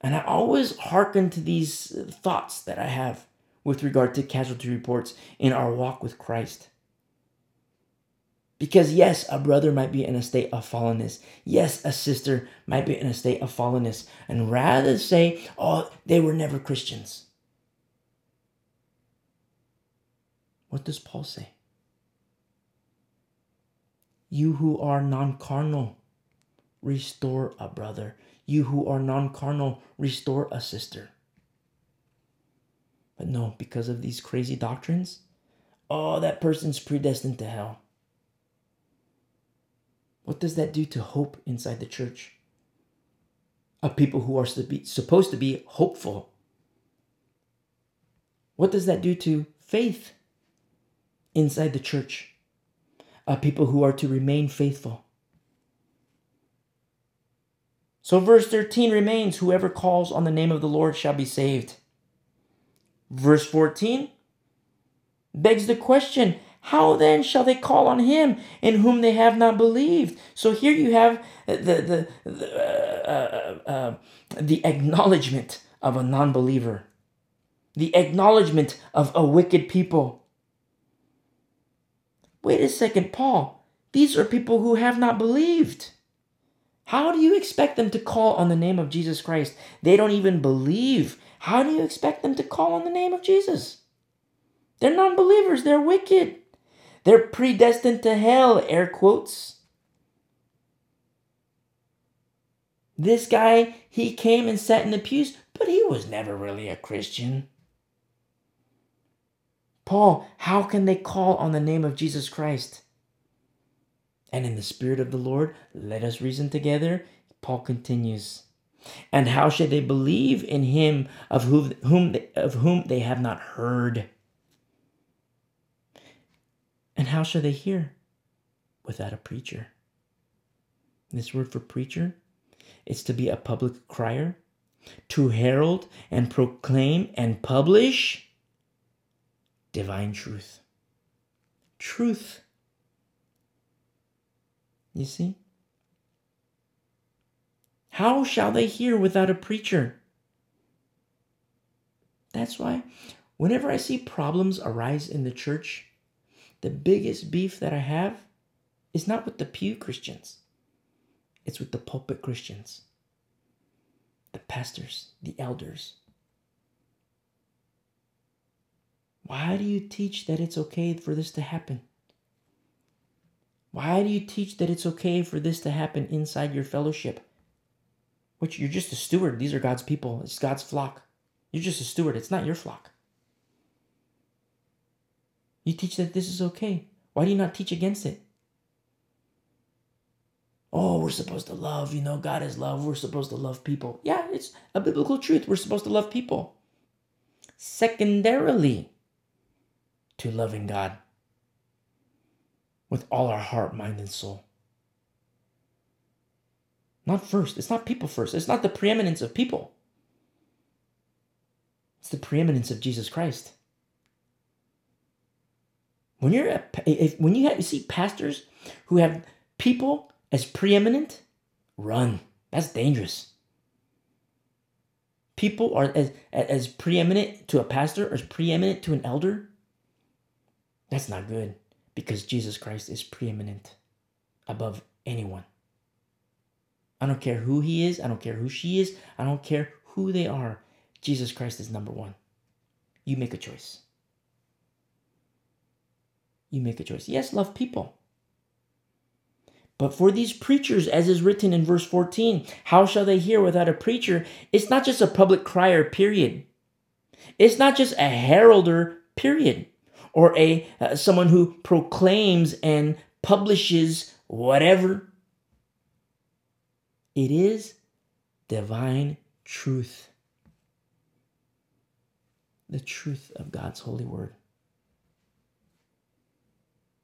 And I always hearken to these thoughts that I have with regard to casualty reports in our walk with Christ. Because, yes, a brother might be in a state of fallenness. Yes, a sister might be in a state of fallenness. And rather say, oh, they were never Christians. What does Paul say? You who are non carnal, restore a brother. You who are non carnal, restore a sister. But no, because of these crazy doctrines, oh, that person's predestined to hell. What does that do to hope inside the church? Of people who are supposed to be hopeful. What does that do to faith inside the church? Of people who are to remain faithful. So, verse 13 remains whoever calls on the name of the Lord shall be saved. Verse 14 begs the question how then shall they call on him in whom they have not believed? So here you have the, the, the, uh, uh, uh, the acknowledgement of a non believer, the acknowledgement of a wicked people. Wait a second, Paul. These are people who have not believed. How do you expect them to call on the name of Jesus Christ? They don't even believe. How do you expect them to call on the name of Jesus? They're non believers, they're wicked. They're predestined to hell, air quotes. This guy, he came and sat in the pews, but he was never really a Christian. Paul, how can they call on the name of Jesus Christ? And in the Spirit of the Lord, let us reason together. Paul continues. And how should they believe in him of whom, they, of whom they have not heard? And how shall they hear? Without a preacher. This word for preacher is to be a public crier, to herald and proclaim and publish divine truth. Truth. You see? How shall they hear without a preacher? That's why, whenever I see problems arise in the church, the biggest beef that I have is not with the pew Christians, it's with the pulpit Christians, the pastors, the elders. Why do you teach that it's okay for this to happen? Why do you teach that it's okay for this to happen inside your fellowship? Which you're just a steward. These are God's people. It's God's flock. You're just a steward. It's not your flock. You teach that this is okay. Why do you not teach against it? Oh, we're supposed to love, you know, God is love. We're supposed to love people. Yeah, it's a biblical truth. We're supposed to love people. Secondarily, to loving God with all our heart, mind, and soul. Not first. It's not people first. It's not the preeminence of people. It's the preeminence of Jesus Christ. When you're a, if when you have you see pastors who have people as preeminent, run. That's dangerous. People are as as preeminent to a pastor or as preeminent to an elder. That's not good because Jesus Christ is preeminent above anyone. I don't care who he is, I don't care who she is, I don't care who they are. Jesus Christ is number 1. You make a choice you make a choice. Yes, love people. But for these preachers, as is written in verse 14, how shall they hear without a preacher? It's not just a public crier, period. It's not just a heralder, period, or a uh, someone who proclaims and publishes whatever. It is divine truth. The truth of God's holy word.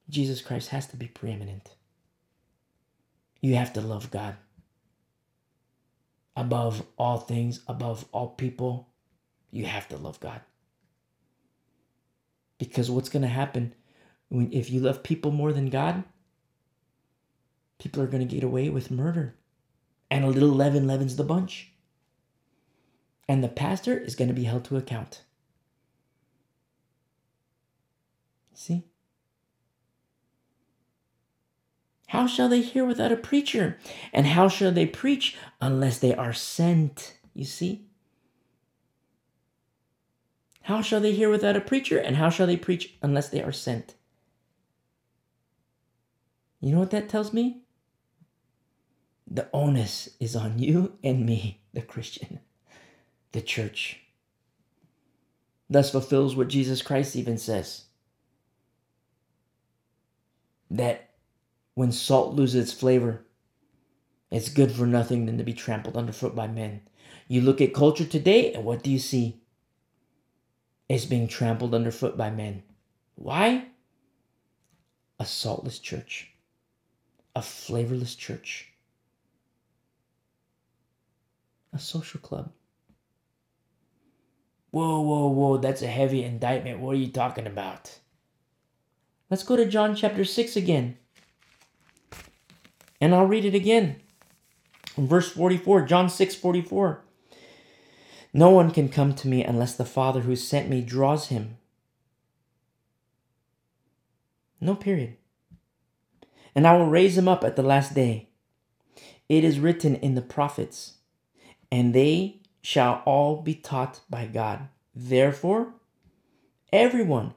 Jesus Christ has to be preeminent. You have to love God above all things, above all people. You have to love God. Because what's going to happen when, if you love people more than God? people are going to get away with murder. And a little leaven leavens the bunch. And the pastor is going to be held to account. See? How shall they hear without a preacher? And how shall they preach unless they are sent? You see? How shall they hear without a preacher? And how shall they preach unless they are sent? You know what that tells me? The onus is on you and me, the Christian, the church. Thus fulfills what Jesus Christ even says that when salt loses its flavor, it's good for nothing than to be trampled underfoot by men. You look at culture today, and what do you see? It's being trampled underfoot by men. Why? A saltless church, a flavorless church, a social club. Whoa, whoa, whoa, that's a heavy indictment. What are you talking about? Let's go to John chapter 6 again. And I'll read it again. In verse 44, John 6 44. No one can come to me unless the Father who sent me draws him. No period. And I will raise him up at the last day. It is written in the prophets, and they shall all be taught by God. Therefore, everyone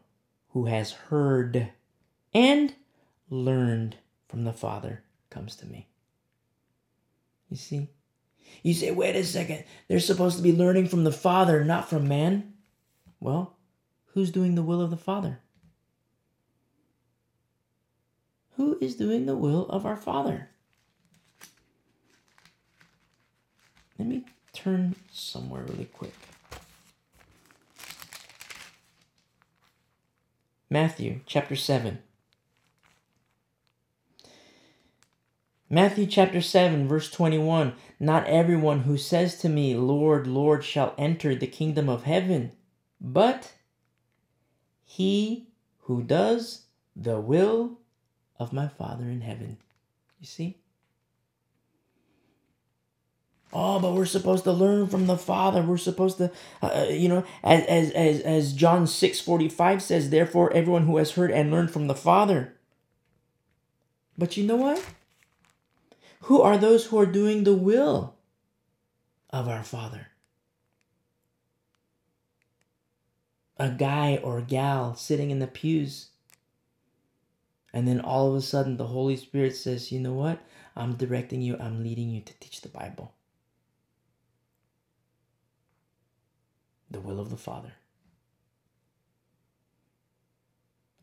who has heard and learned from the Father comes to me. You see? You say, wait a second, they're supposed to be learning from the Father, not from man. Well, who's doing the will of the Father? Who is doing the will of our Father? Let me turn somewhere really quick. Matthew chapter 7. Matthew chapter 7, verse 21 Not everyone who says to me, Lord, Lord, shall enter the kingdom of heaven, but he who does the will of my Father in heaven. You see? Oh, but we're supposed to learn from the Father. We're supposed to, uh, uh you know, as, as, as, as John 6 45 says, therefore, everyone who has heard and learned from the Father. But you know what? Who are those who are doing the will of our Father? A guy or a gal sitting in the pews. And then all of a sudden, the Holy Spirit says, You know what? I'm directing you, I'm leading you to teach the Bible. The will of the Father.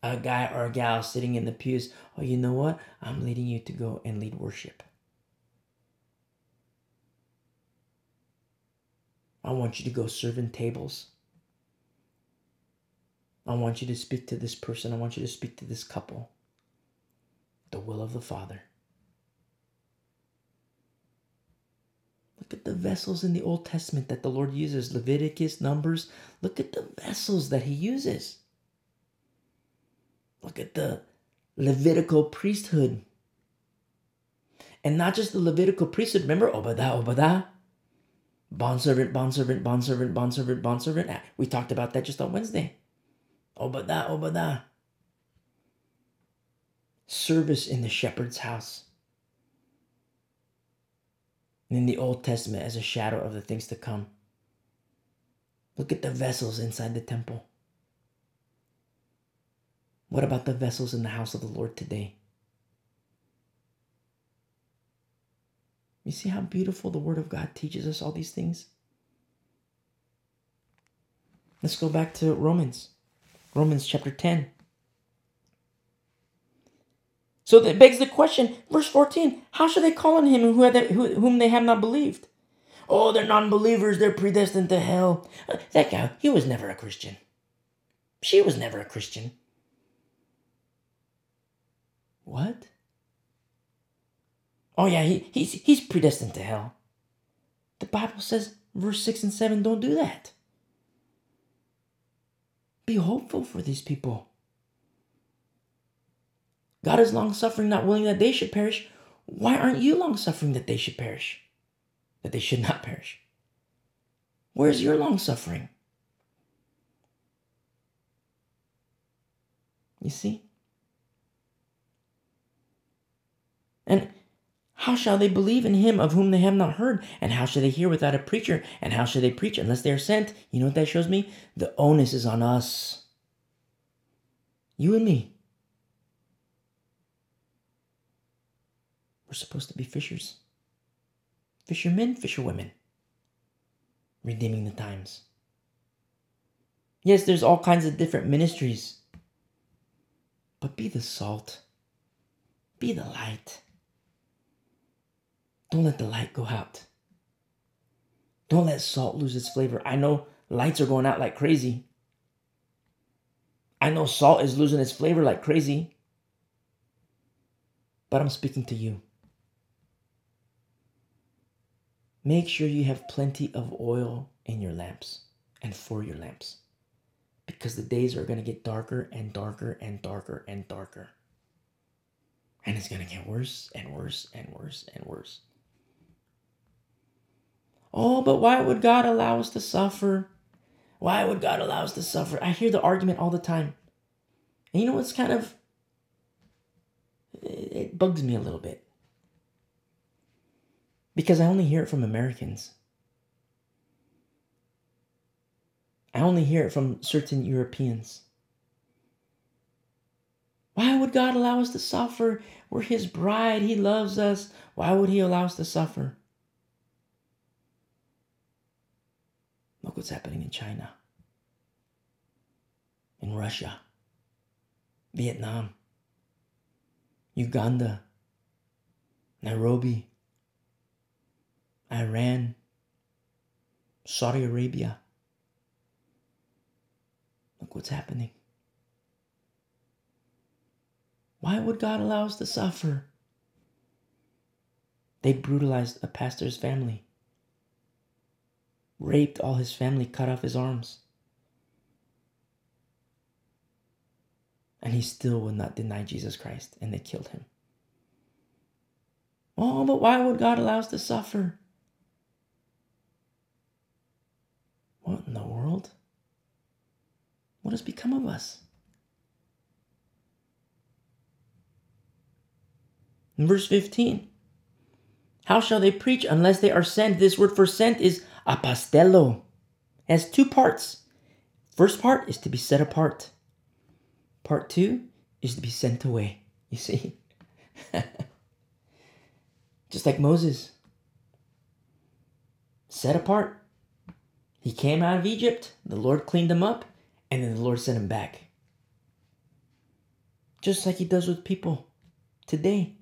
A guy or a gal sitting in the pews, oh, you know what? I'm leading you to go and lead worship. I want you to go serving tables. I want you to speak to this person. I want you to speak to this couple. The will of the Father. Look at the vessels in the Old Testament that the Lord uses Leviticus, Numbers. Look at the vessels that He uses. Look at the Levitical priesthood. And not just the Levitical priesthood. Remember Obadiah, Obadiah? Bondservant, bondservant, bondservant, bondservant, bondservant. Ah, we talked about that just on Wednesday. Obadiah, Obadiah. Service in the shepherd's house. In the Old Testament as a shadow of the things to come. Look at the vessels inside the temple. What about the vessels in the house of the Lord today? You see how beautiful the Word of God teaches us all these things? Let's go back to Romans. Romans chapter 10. So that begs the question, verse 14, how should they call on him who whom they have not believed? Oh, they're non believers, they're predestined to hell. Uh, that guy, he was never a Christian. She was never a Christian. What? Oh yeah, he, he's he's predestined to hell. The Bible says, verse 6 and 7, don't do that. Be hopeful for these people. God is long suffering, not willing that they should perish. why aren't you long suffering that they should perish? That they should not perish? Where's your long suffering? You see? And how shall they believe in him of whom they have not heard? And how shall they hear without a preacher? And how shall they preach unless they are sent? You know what that shows me? The onus is on us. You and me. We're supposed to be fishers. Fishermen, fisherwomen. Redeeming the times. Yes, there's all kinds of different ministries. But be the salt. Be the light. Don't let the light go out. Don't let salt lose its flavor. I know lights are going out like crazy. I know salt is losing its flavor like crazy. But I'm speaking to you. Make sure you have plenty of oil in your lamps and for your lamps because the days are going to get darker and darker and darker and darker. And it's going to get worse and worse and worse and worse. Oh, but why would God allow us to suffer? Why would God allow us to suffer? I hear the argument all the time. And you know what's kind of, it bugs me a little bit. Because I only hear it from Americans. I only hear it from certain Europeans. Why would God allow us to suffer? We're His bride. He loves us. Why would He allow us to suffer? Look what's happening in China, in Russia, Vietnam, Uganda, Nairobi, Iran, Saudi Arabia. Look what's happening. Why would God allow us to suffer? They brutalized a pastor's family raped all his family, cut off his arms. And he still would not deny Jesus Christ, and they killed him. Oh, but why would God allow us to suffer? What in the world? What has become of us? In verse 15, how shall they preach unless they are sent? This word for sent is apostello. It has two parts. First part is to be set apart. Part two is to be sent away. You see? (laughs) Just like Moses. Set apart. He came out of Egypt, the Lord cleaned him up, and then the Lord sent him back. Just like he does with people today.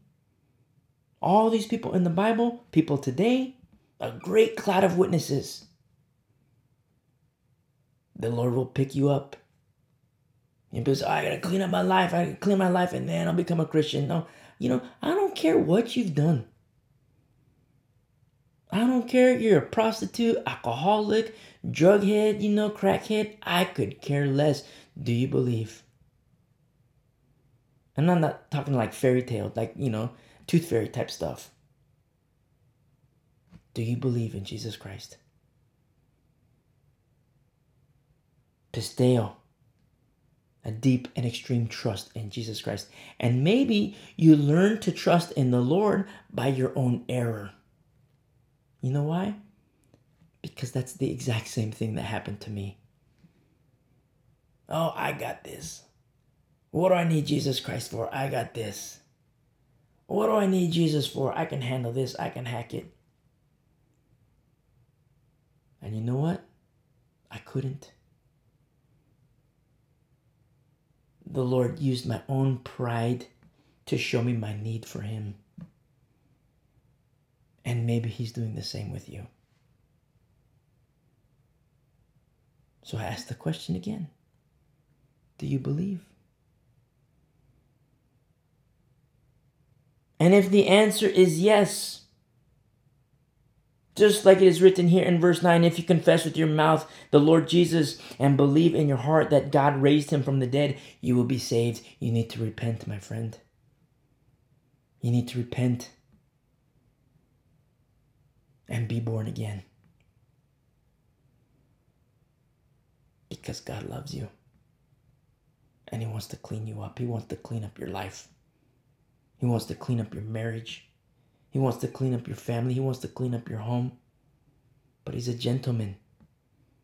All these people in the Bible, people today, a great cloud of witnesses. The Lord will pick you up. And because oh, I gotta clean up my life, I gotta clean my life, and then I'll become a Christian. No, you know, I don't care what you've done. I don't care if you're a prostitute, alcoholic, drug head, you know, crackhead. I could care less. Do you believe? And I'm not talking like fairy tale, like, you know, tooth fairy type stuff. Do you believe in Jesus Christ? Pisteuo, a deep and extreme trust in Jesus Christ. And maybe you learn to trust in the Lord by your own error. You know why? Because that's the exact same thing that happened to me. Oh, I got this. What do I need Jesus Christ for? I got this. What do I need Jesus for? I can handle this. I can hack it. And you know what? I couldn't. The Lord used my own pride to show me my need for Him. And maybe He's doing the same with you. So I ask the question again Do you believe? And if the answer is yes, just like it is written here in verse 9 if you confess with your mouth the Lord Jesus and believe in your heart that God raised him from the dead, you will be saved. You need to repent, my friend. You need to repent. and be born again. Because God loves you. And He wants to clean you up. He wants to clean up your life. He wants to clean up your marriage. He wants to clean up your family. He wants to clean up your home. But He's a gentleman.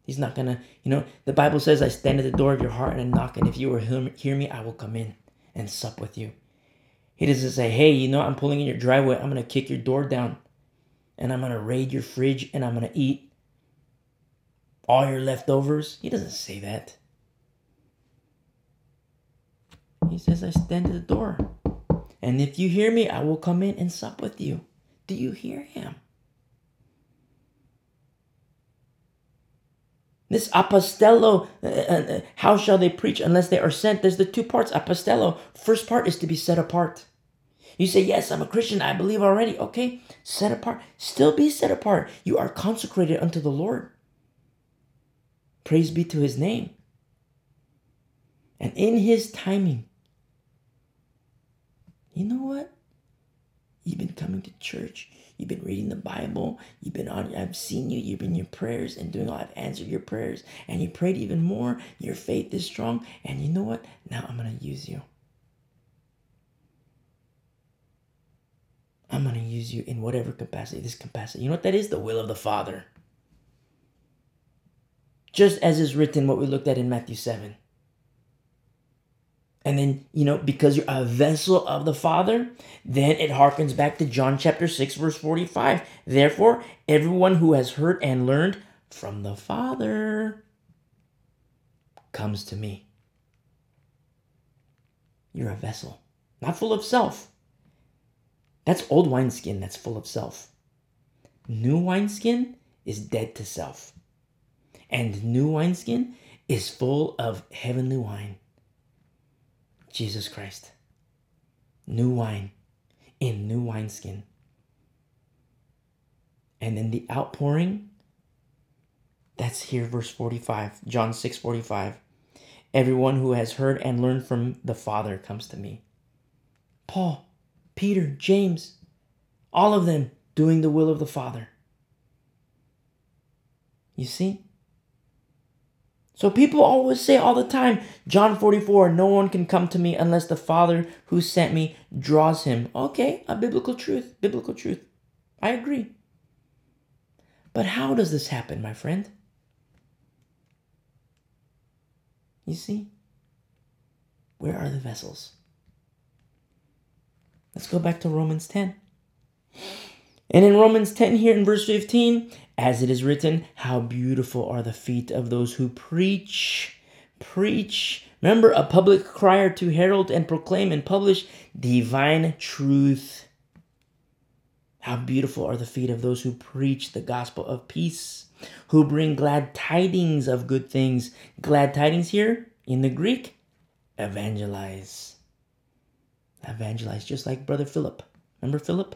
He's not gonna, you know, the Bible says, I stand at the door of your heart and I knock, and if you will hear me, I will come in and sup with you. He doesn't say, hey, you know, I'm pulling in your driveway, I'm gonna kick your door down, and I'm gonna raid your fridge, and I'm gonna eat all your leftovers. He doesn't say that. He says, I stand at the door. And if you hear me, I will come in and sup with you. Do you hear him? This apostello, uh, uh, uh, how shall they preach unless they are sent? There's the two parts. Apostello, first part is to be set apart. You say, Yes, I'm a Christian. I believe already. Okay, set apart. Still be set apart. You are consecrated unto the Lord. Praise be to his name. And in his timing, you know what? You've been coming to church. You've been reading the Bible. You've been on, I've seen you. You've been in your prayers and doing all, I've answered your prayers. And you prayed even more. Your faith is strong. And you know what? Now I'm going to use you. I'm going to use you in whatever capacity, this capacity. You know what that is? The will of the Father. Just as is written, what we looked at in Matthew 7. And then, you know, because you're a vessel of the Father, then it harkens back to John chapter 6, verse 45. Therefore, everyone who has heard and learned from the Father comes to me. You're a vessel, not full of self. That's old wineskin that's full of self. New wineskin is dead to self. And new wineskin is full of heavenly wine Jesus Christ. New wine in new wineskin. And then the outpouring, that's here, verse 45, John 6 45. Everyone who has heard and learned from the Father comes to me. Paul, Peter, James, all of them doing the will of the Father. You see? So people always say all the time, John 44, no one can come to me unless the Father who sent me draws him. Okay, a biblical truth, biblical truth. I agree. But how does this happen, my friend? You see? Where are the vessels? Let's go back to Romans 10. And in Romans 10, here in verse 15, as it is written, How beautiful are the feet of those who preach. Preach. Remember, a public crier to herald and proclaim and publish divine truth. How beautiful are the feet of those who preach the gospel of peace, who bring glad tidings of good things. Glad tidings here in the Greek, evangelize. Evangelize, just like Brother Philip. Remember Philip?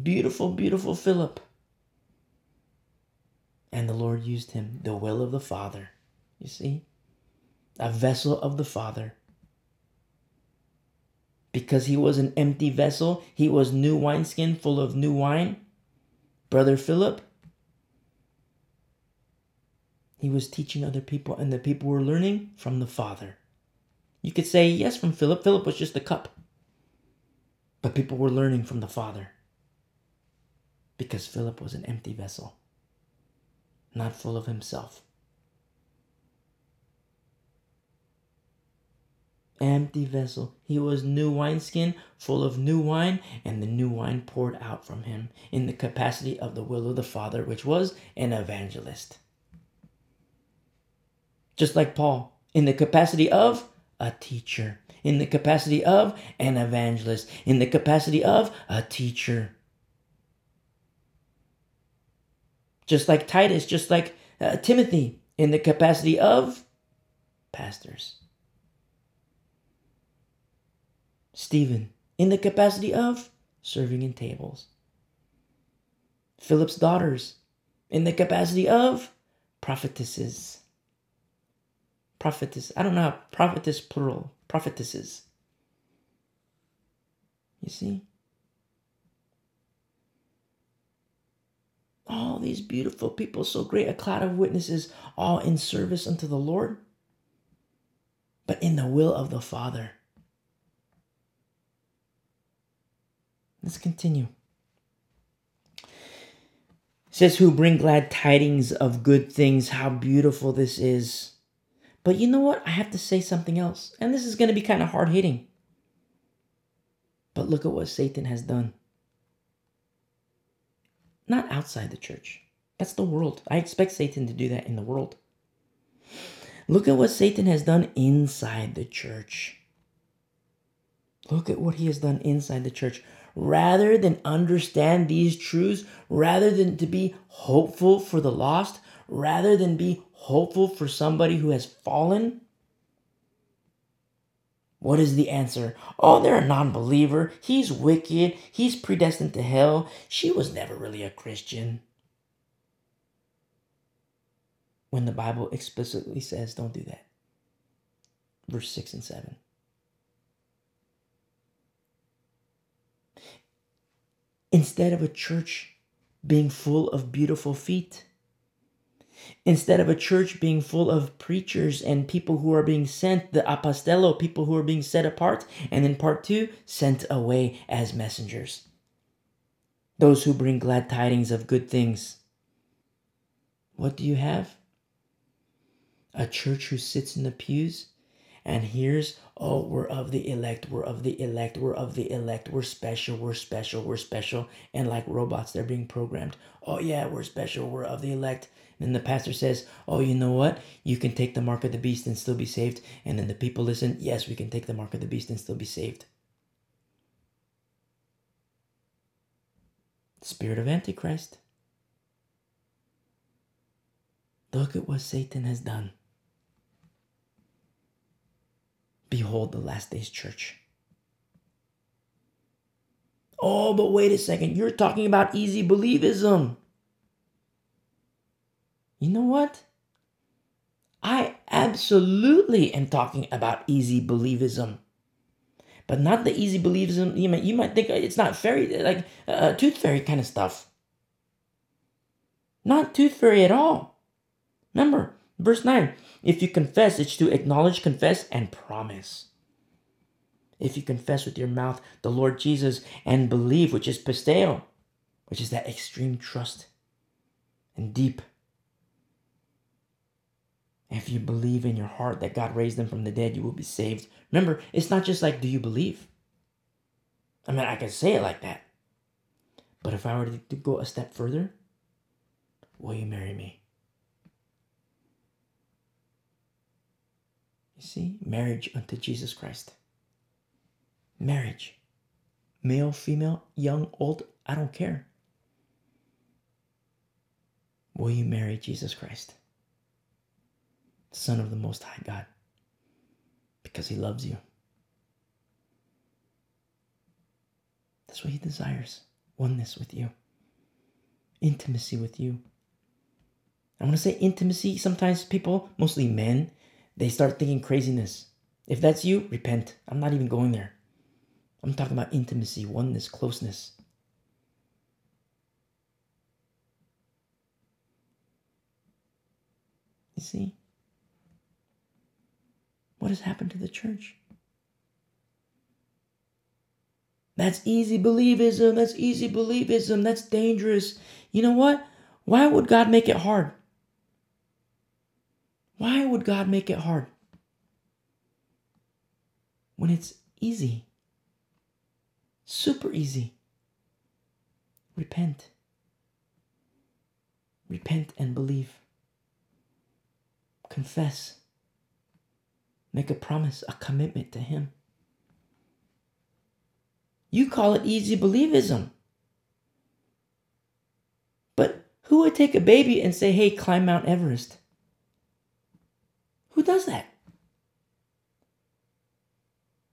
Beautiful, beautiful Philip and the Lord used him, the will of the Father. You see? A vessel of the Father. Because he was an empty vessel, he was new wineskin full of new wine. Brother Philip, he was teaching other people, and the people were learning from the Father. You could say, yes, from Philip. Philip was just a cup. But people were learning from the Father because Philip was an empty vessel not full of himself. Empty vessel. He was new wineskin, full of new wine, and the new wine poured out from him in the capacity of the will of the Father, which was an evangelist. Just like Paul, in the capacity of a teacher, in the capacity of an evangelist, in the capacity of a teacher. Just like Titus, just like uh, Timothy, in the capacity of pastors. Stephen, in the capacity of serving in tables. Philip's daughters, in the capacity of prophetesses. Prophetess, I don't know prophetess plural, prophetesses. You see? All these beautiful people, so great, a cloud of witnesses, all in service unto the Lord, but in the will of the Father. Let's continue. It says, Who bring glad tidings of good things. How beautiful this is. But you know what? I have to say something else. And this is going to be kind of hard hitting. But look at what Satan has done. Not outside the church. That's the world. I expect Satan to do that in the world. Look at what Satan has done inside the church. Look at what he has done inside the church. Rather than understand these truths, rather than to be hopeful for the lost, rather than be hopeful for somebody who has fallen, what is the answer? Oh, they're a non believer. He's wicked. He's predestined to hell. She was never really a Christian. When the Bible explicitly says, don't do that. Verse 6 and 7. Instead of a church being full of beautiful feet, Instead of a church being full of preachers and people who are being sent, the apostello, people who are being set apart, and in part two, sent away as messengers. Those who bring glad tidings of good things. What do you have? A church who sits in the pews and hears, oh, we're of the elect, we're of the elect, we're of the elect, we're special, we're special, we're special. And like robots, they're being programmed. Oh, yeah, we're special, we're of the elect. And the pastor says, Oh, you know what? You can take the mark of the beast and still be saved. And then the people listen, Yes, we can take the mark of the beast and still be saved. Spirit of Antichrist. Look at what Satan has done. Behold the last days church. Oh, but wait a second. You're talking about easy believism. You know what? I absolutely am talking about easy believism. But not the easy believism. You might, you might think uh, it's not fairy, uh, like uh, uh, tooth fairy kind of stuff. Not tooth fairy at all. Remember, verse 9 if you confess, it's to acknowledge, confess, and promise. If you confess with your mouth the Lord Jesus and believe, which is pisteuo, which is that extreme trust and deep if you believe in your heart that God raised them from the dead, you will be saved. Remember, it's not just like, do you believe? I mean, I can say it like that. But if I were to go a step further, will you marry me? You see, marriage unto Jesus Christ. Marriage. Male, female, young, old, I don't care. Will you marry Jesus Christ? Son of the Most High God, because He loves you. That's what He desires oneness with you, intimacy with you. I want to say intimacy. Sometimes people, mostly men, they start thinking craziness. If that's you, repent. I'm not even going there. I'm talking about intimacy, oneness, closeness. You see? What has happened to the church? That's easy believism. That's easy believism. That's dangerous. You know what? Why would God make it hard? Why would God make it hard? When it's easy. Super easy. Repent. Repent and believe. Confess. Make a promise, a commitment to Him. You call it easy believism. But who would take a baby and say, hey, climb Mount Everest? Who does that?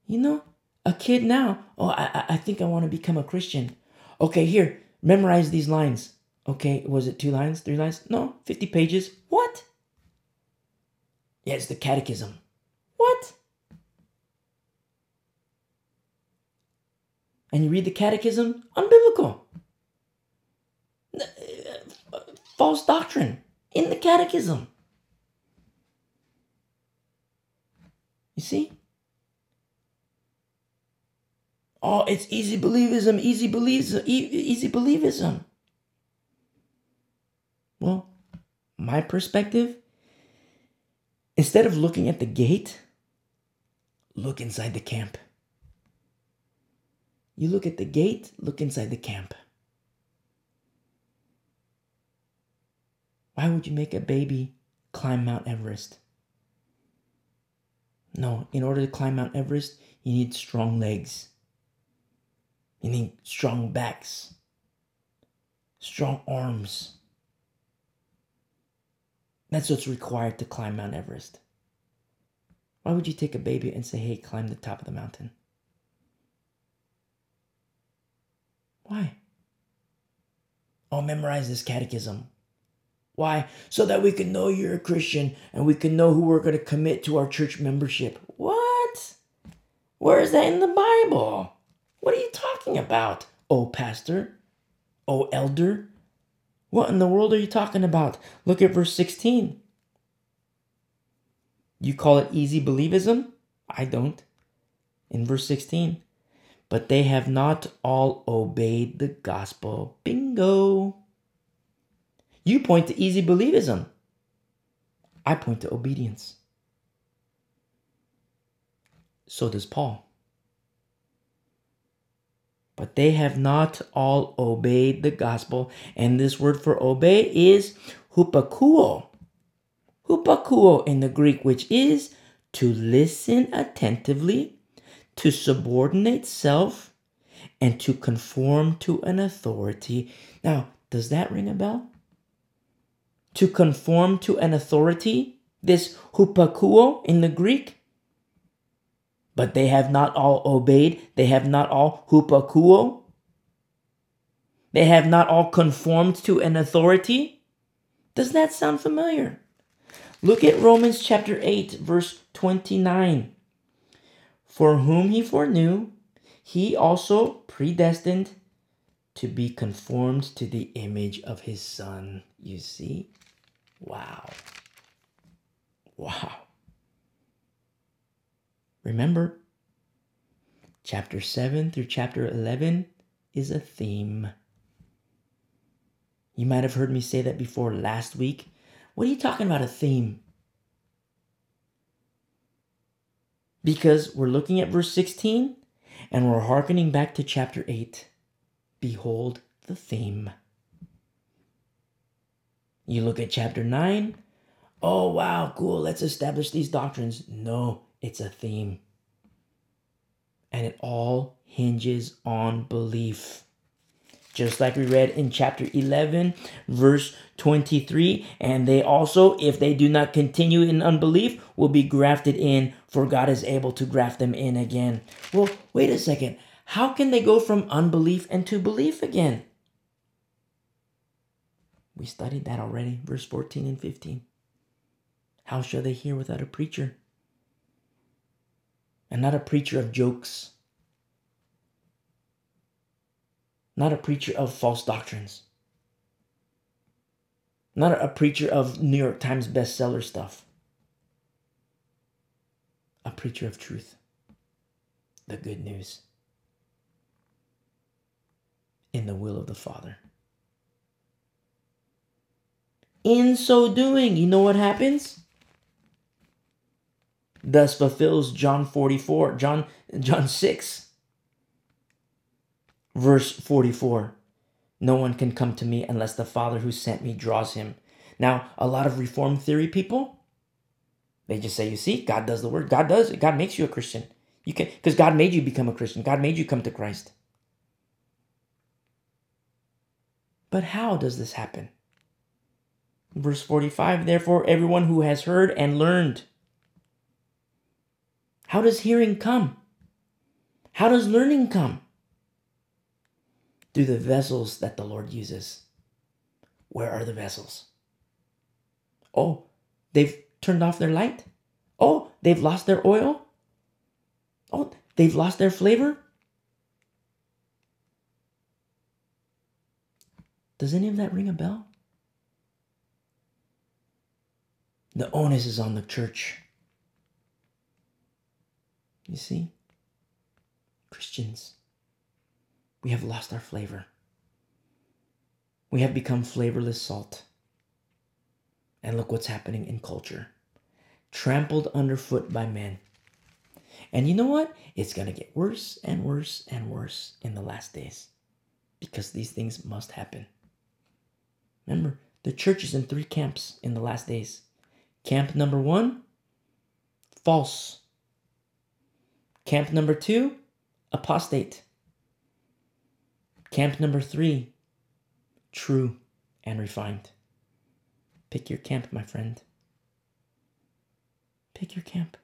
You know, a kid now, oh, I, I think I want to become a Christian. Okay, here, memorize these lines. Okay, was it two lines, three lines? No, 50 pages. What? Yeah, it's the catechism. What? And you read the catechism, unbiblical. Uh, false doctrine in the catechism. You see? Oh, it's easy believism, easy believism, easy believism. Well, my perspective, instead of looking at the gate, look inside the camp. You look at the gate, look inside the camp. Why would you make a baby climb Mount Everest? No, in order to climb Mount Everest, you need strong legs. You need strong backs, strong arms. That's what's required to climb Mount Everest. Why would you take a baby and say, hey, climb the top of the mountain? Why? Oh, memorize this catechism. Why? So that we can know you're a Christian and we can know who we're going to commit to our church membership. What? Where is that in the Bible? What are you talking about? Oh, pastor? Oh, elder? What in the world are you talking about? Look at verse 16. You call it easy believism? I don't. In verse 16, but they have not all obeyed the gospel. Bingo. You point to easy believism. I point to obedience. So does Paul. But they have not all obeyed the gospel. And this word for obey is hupakuo. Hupakuo in the Greek, which is to listen attentively, to subordinate self, and to conform to an authority. Now, does that ring a bell? to conform to an authority, this hupakuo in the Greek. But they have not all obeyed, they have not all hupakuo. They have not all conformed to an authority. Does that sound familiar? Look at Romans chapter 8, verse 29. For whom he foreknew, he also predestined to be conformed to the image of his son. You see? Wow. Wow. Remember, chapter 7 through chapter 11 is a theme. You might have heard me say that before last week. What are you talking about, a theme? Because we're looking at verse 16 and we're hearkening back to chapter 8. Behold the theme. You look at chapter 9. Oh, wow, cool. Let's establish these doctrines. No, it's a theme. And it all hinges on belief. Just like we read in chapter 11, verse 23. And they also, if they do not continue in unbelief, will be grafted in, for God is able to graft them in again. Well, wait a second. How can they go from unbelief and to belief again? We studied that already, verse 14 and 15. How shall they hear without a preacher? And not a preacher of jokes, not a preacher of false doctrines, not a preacher of New York Times bestseller stuff, a preacher of truth, the good news, in the will of the Father. In so doing, you know what happens? Thus fulfills John 44, John John 6 verse 44. No one can come to me unless the Father who sent me draws him. Now, a lot of reform theory people, they just say, you see, God does the work. God does it. God makes you a Christian. You can because God made you become a Christian. God made you come to Christ. But how does this happen? Verse 45 Therefore, everyone who has heard and learned. How does hearing come? How does learning come? Through the vessels that the Lord uses. Where are the vessels? Oh, they've turned off their light? Oh, they've lost their oil? Oh, they've lost their flavor? Does any of that ring a bell? The onus is on the church. You see? Christians, we have lost our flavor. We have become flavorless salt. And look what's happening in culture trampled underfoot by men. And you know what? It's going to get worse and worse and worse in the last days because these things must happen. Remember, the church is in three camps in the last days. Camp number one, false. Camp number two, apostate. Camp number three, true and refined. Pick your camp, my friend. Pick your camp.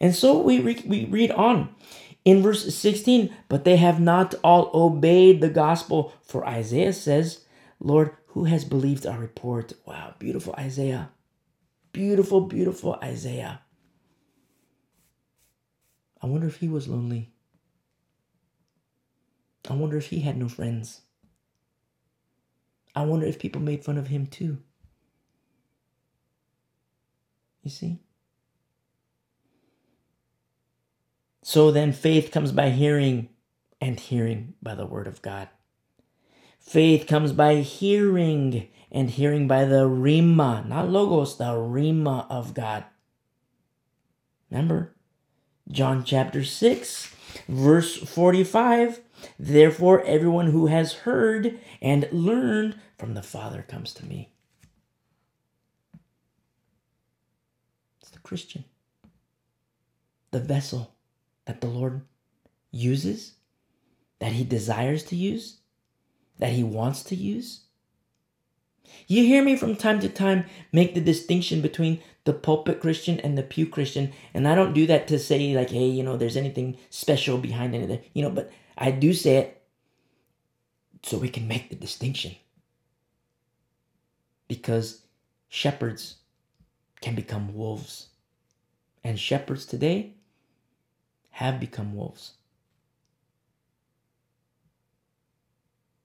And so we, re- we read on in verse 16, but they have not all obeyed the gospel. For Isaiah says, Lord, who has believed our report? Wow, beautiful Isaiah. Beautiful, beautiful Isaiah. I wonder if he was lonely. I wonder if he had no friends. I wonder if people made fun of him too. You see? So then faith comes by hearing, and hearing by the word of God. Faith comes by hearing, and hearing by the Rhema, not Logos, the Rhema of God. Remember, John chapter 6, verse 45. Therefore, everyone who has heard and learned from the Father comes to me. It's the Christian, the vessel that the Lord uses, that He desires to use, that He wants to use. You hear me from time to time make the distinction between the pulpit Christian and the pew Christian. And I don't do that to say, like, hey, you know, there's anything special behind anything, you know, but I do say it so we can make the distinction. Because shepherds can become wolves. And shepherds today have become wolves.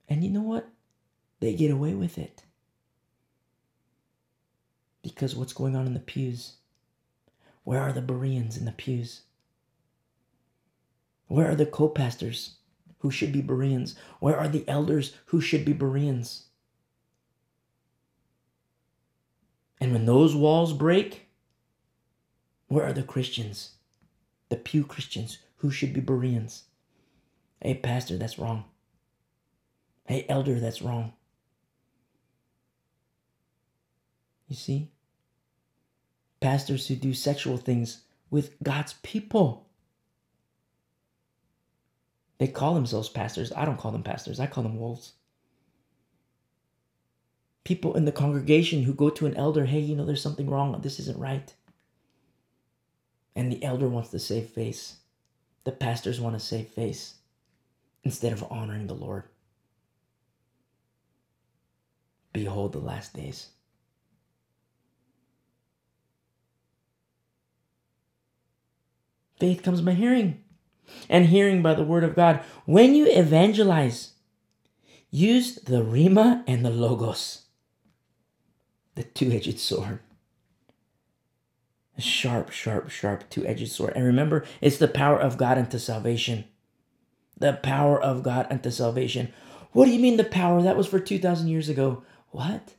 And you know what? They get away with it because what's going on in the pews? Where are the Bereans in the pews? Where are the co pastors who should be Bereans? Where are the elders who should be Bereans? And when those walls break, where are the Christians? The pew Christians who should be Bereans? Hey, pastor, that's wrong. Hey, elder, that's wrong. You see? Pastors who do sexual things with God's people. They call themselves pastors. I don't call them pastors, I call them wolves. People in the congregation who go to an elder, hey, you know, there's something wrong. This isn't right. And the elder wants to save face. The pastors want to save face instead of honoring the Lord. Behold the last days. Faith comes by hearing, and hearing by the word of God. When you evangelize, use the Rhema and the Logos, the two edged sword. A sharp, sharp, sharp two edged sword. And remember, it's the power of God unto salvation. The power of God unto salvation. What do you mean the power? That was for 2,000 years ago. What?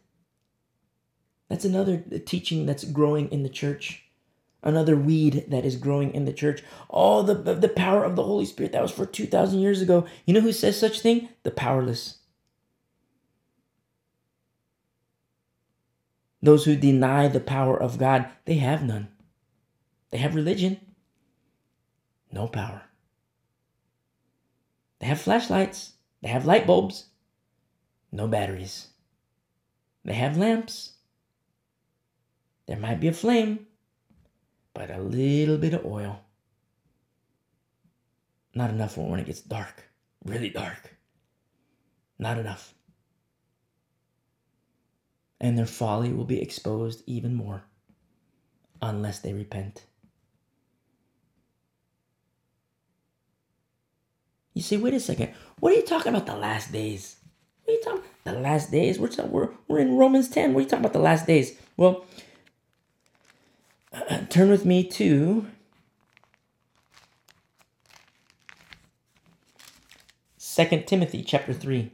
That's another teaching that's growing in the church another weed that is growing in the church. All the, the power of the Holy Spirit that was for 2,000 years ago. You know who says such thing? The powerless. Those who deny the power of God, they have none. They have religion, no power. They have flashlights, they have light bulbs, no batteries. They have lamps. There might be a flame, but a little bit of oil. Not enough for when it gets dark, really dark. Not enough. And their folly will be exposed even more unless they repent. You say, wait a second, what are you talking about the last days? What are you talking The last days? We're, we're, we're in Romans 10. What are you talking about the last days? Well, (clears throat) turn with me to Second Timothy chapter 3.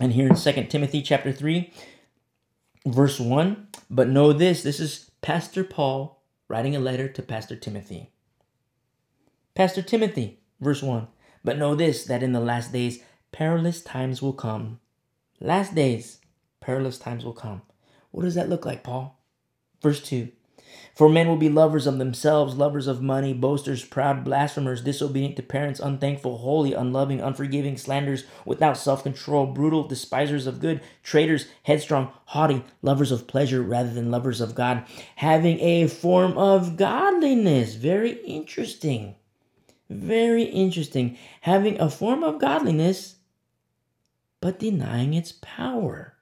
And here in Second Timothy chapter 3, verse 1, but know this, this is Pastor Paul writing a letter to Pastor Timothy. Pastor Timothy, verse 1, but know this, that in the last days perilous times will come. Last days, perilous times will come. What does that look like, Paul? Verse 2 for men will be lovers of themselves, lovers of money, boasters, proud, blasphemers, disobedient to parents, unthankful, holy, unloving, unforgiving, slanders, without self control, brutal, despisers of good, traitors, headstrong, haughty, lovers of pleasure rather than lovers of God, having a form of godliness. Very interesting. Very interesting. Having a form of godliness, but denying its power.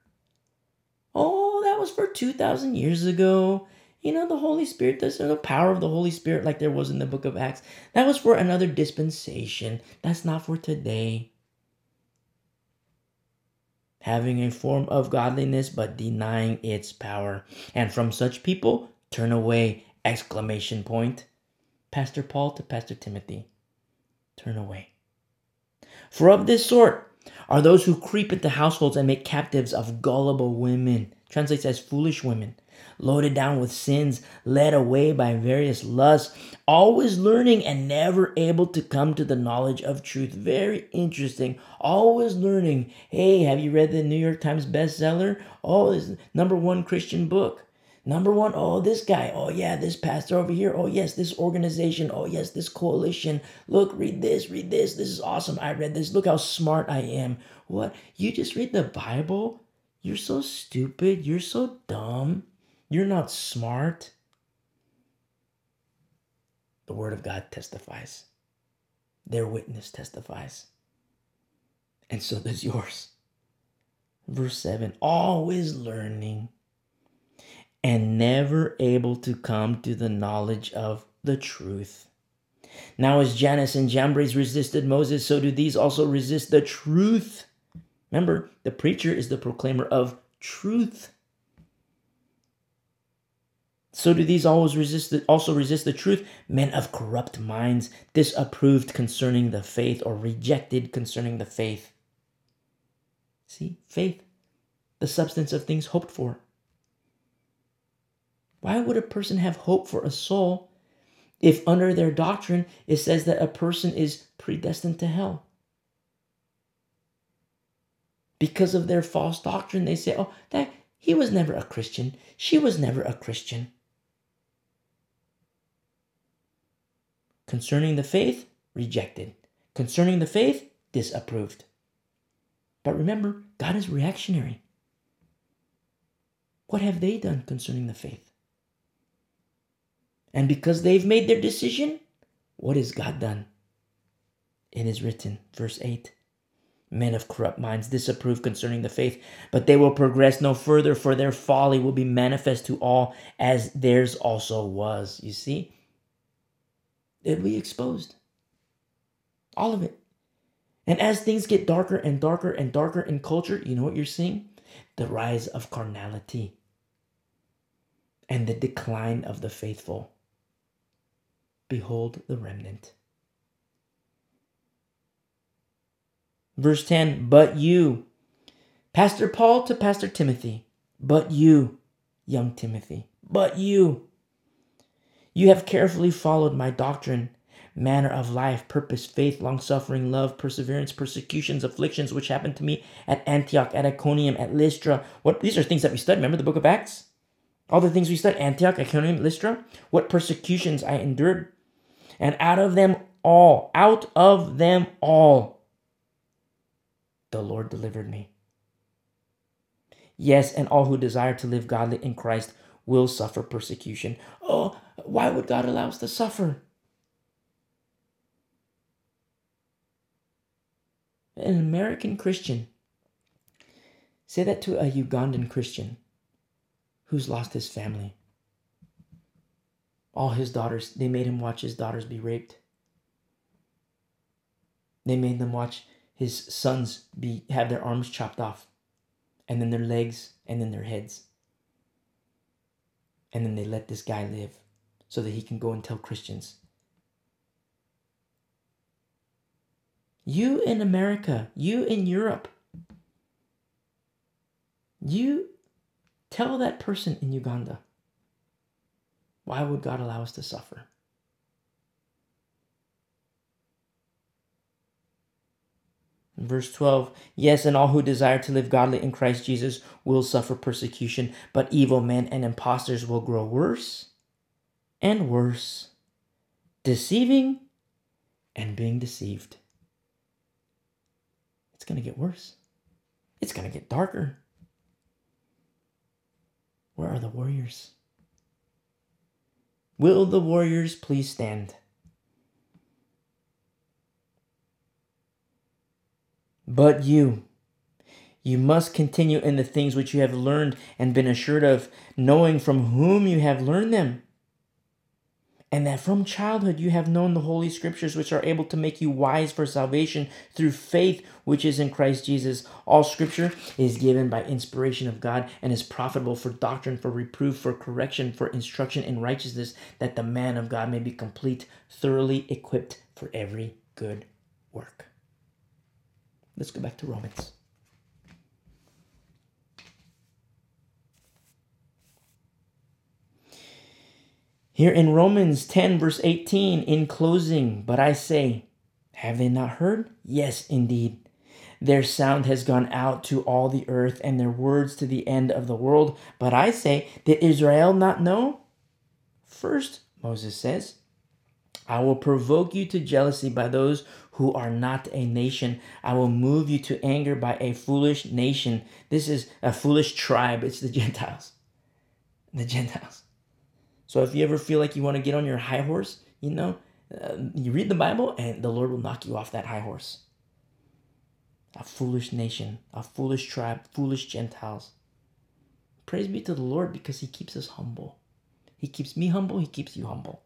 Oh, that was for 2,000 years ago. You know, the Holy Spirit, there's the power of the Holy Spirit like there was in the book of Acts. That was for another dispensation. That's not for today. Having a form of godliness but denying its power. And from such people, turn away! Exclamation point. Pastor Paul to Pastor Timothy. Turn away. For of this sort are those who creep into households and make captives of gullible women. Translates as foolish women loaded down with sins, led away by various lusts, always learning and never able to come to the knowledge of truth. Very interesting. Always learning. Hey, have you read the New York Times bestseller? Oh, this number one Christian book. Number one, oh, this guy. Oh, yeah, this pastor over here. Oh, yes, this organization. Oh, yes, this coalition. Look, read this, read this. This is awesome. I read this. Look how smart I am. What? You just read the Bible? You're so stupid. You're so dumb. You're not smart. The Word of God testifies, their witness testifies, and so does yours. Verse 7 always learning and never able to come to the knowledge of the truth. Now, as Jannes and Jambres resisted Moses, so do these also resist the truth. Remember, the preacher is the proclaimer of truth. So do these always resist the, also resist the truth? Men of corrupt minds, disapproved concerning the faith or rejected concerning the faith. See, faith, the substance of things hoped for. Why would a person have hope for a soul if under their doctrine it says that a person is predestined to hell? Because of their false doctrine, they say, oh, that he was never a Christian. She was never a Christian. Concerning the faith, rejected. Concerning the faith, disapproved. But remember, God is reactionary. What have they done concerning the faith? And because they've made their decision, what has God done? It is written, verse 8 Men of corrupt minds disapprove concerning the faith, but they will progress no further, for their folly will be manifest to all, as theirs also was. You see? it'll be exposed. All of it. And as things get darker and darker and darker in culture, you know what you're seeing? The rise of carnality and the decline of the faithful. Behold the remnant. Verse 10 But you, Pastor Paul to Pastor Timothy, but you, young Timothy, but you you have carefully followed my doctrine, manner of life, purpose, faith, long suffering, love, perseverance, persecutions, afflictions, which happened to me at Antioch, at Iconium, at Lystra. What these are things that we studied. Remember the book of Acts? All the things we studied, Antioch, Iconium, Lystra, what persecutions I endured. And out of them all, out of them all, the Lord delivered me. Yes, and all who desire to live godly in Christ will suffer persecution. Oh, why would God allow us to suffer? An American Christian, say that to a Ugandan Christian who's lost his family. All his daughters, they made him watch his daughters be raped. They made them watch his sons be have their arms chopped off, and then their legs, and then their heads. And then they let this guy live so that he can go and tell Christians. You in America, you in Europe, you tell that person in Uganda, why would God allow us to suffer? Verse 12 Yes, and all who desire to live godly in Christ Jesus will suffer persecution, but evil men and impostors will grow worse and worse, deceiving and being deceived. It's going to get worse, it's going to get darker. Where are the warriors? Will the warriors please stand? But you, you must continue in the things which you have learned and been assured of, knowing from whom you have learned them. And that from childhood you have known the Holy Scriptures, which are able to make you wise for salvation through faith which is in Christ Jesus. All Scripture is given by inspiration of God and is profitable for doctrine, for reproof, for correction, for instruction in righteousness, that the man of God may be complete, thoroughly equipped for every good work. Let's go back to Romans. Here in Romans 10, verse 18, in closing, but I say, have they not heard? Yes, indeed. Their sound has gone out to all the earth, and their words to the end of the world. But I say, did Israel not know? First, Moses says, I will provoke you to jealousy by those who are not a nation. I will move you to anger by a foolish nation. This is a foolish tribe. It's the (laughs) Gentiles. The Gentiles. So if you ever feel like you want to get on your high horse, you know, uh, you read the Bible and the Lord will knock you off that high horse. A foolish nation, a foolish tribe, foolish Gentiles. Praise be to the Lord because He keeps us humble. He keeps me humble, He keeps you humble.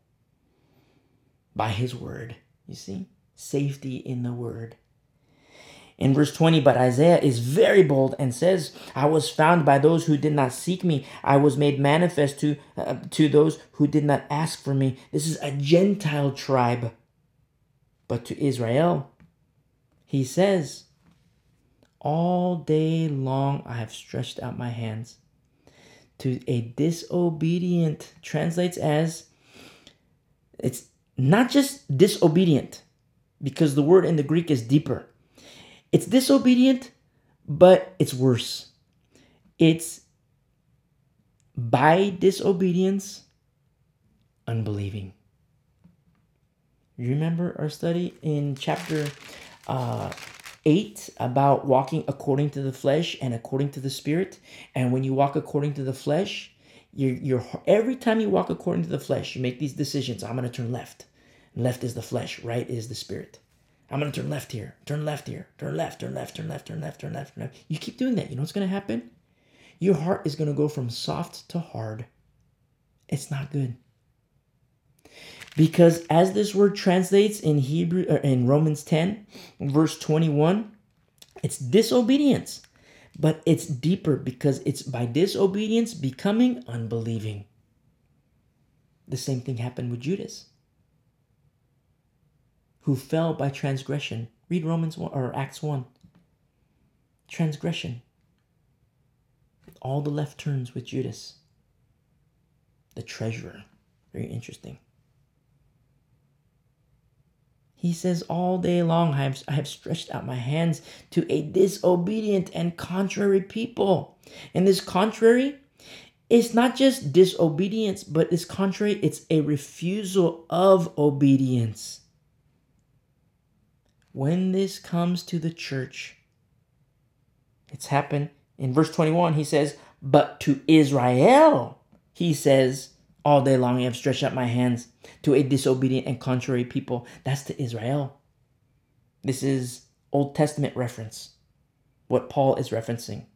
By His word, you see? Safety in the word. In verse 20, but Isaiah is very bold and says, I was found by those who did not seek me. I was made manifest to, uh, to those who did not ask for me. This is a Gentile tribe. But to Israel, he says, All day long I have stretched out my hands. To a disobedient translates as, it's not just disobedient, because the word in the Greek is deeper it's disobedient, but it's worse. It's by disobedience, unbelieving. You remember our study in chapter uh, 8 about walking according to the flesh and according to the spirit? And when you walk according to the flesh, you're, you're every time you walk according to the flesh, you make these decisions. I'm going to turn left. Left is the flesh, right is the spirit. I'm to turn left here, turn left here, turn left, turn left, turn left, turn left, turn left, turn left. You keep doing that. You know what's to happen? Your heart is to go from soft to hard. It's not good. Because as this word translates in Hebrew or in Romans 10, verse 21, it's disobedience. But it's deeper because it's by disobedience becoming unbelieving. The same thing happened with Judas who fell by transgression. Read Romans 1 or Acts 1. Transgression. All the left turns with Judas, the treasurer. Very interesting. He says, All day long I have, I have stretched out my hands to a disobedient and contrary people. And this contrary, it's not just disobedience, but this contrary, it's a refusal of obedience when this comes to the church, it's happened in verse 21. He says, But to Israel, he says, All day long I have stretched out my hands to a disobedient and contrary people. That's to Israel. This is Old Testament reference, what Paul is referencing.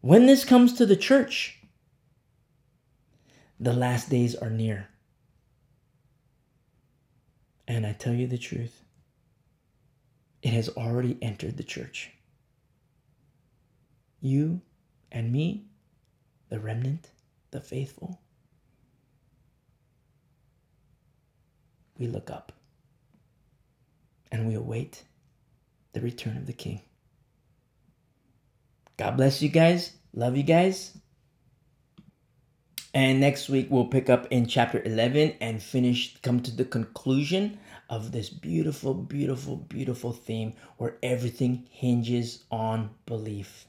When this comes to the church, the last days are near. And I tell you the truth, it has already entered the church. You and me, the remnant, the faithful, we look up and we await the return of the King. God bless you guys. Love you guys. And next week we'll pick up in chapter 11 and finish, come to the conclusion of this beautiful, beautiful, beautiful theme where everything hinges on belief.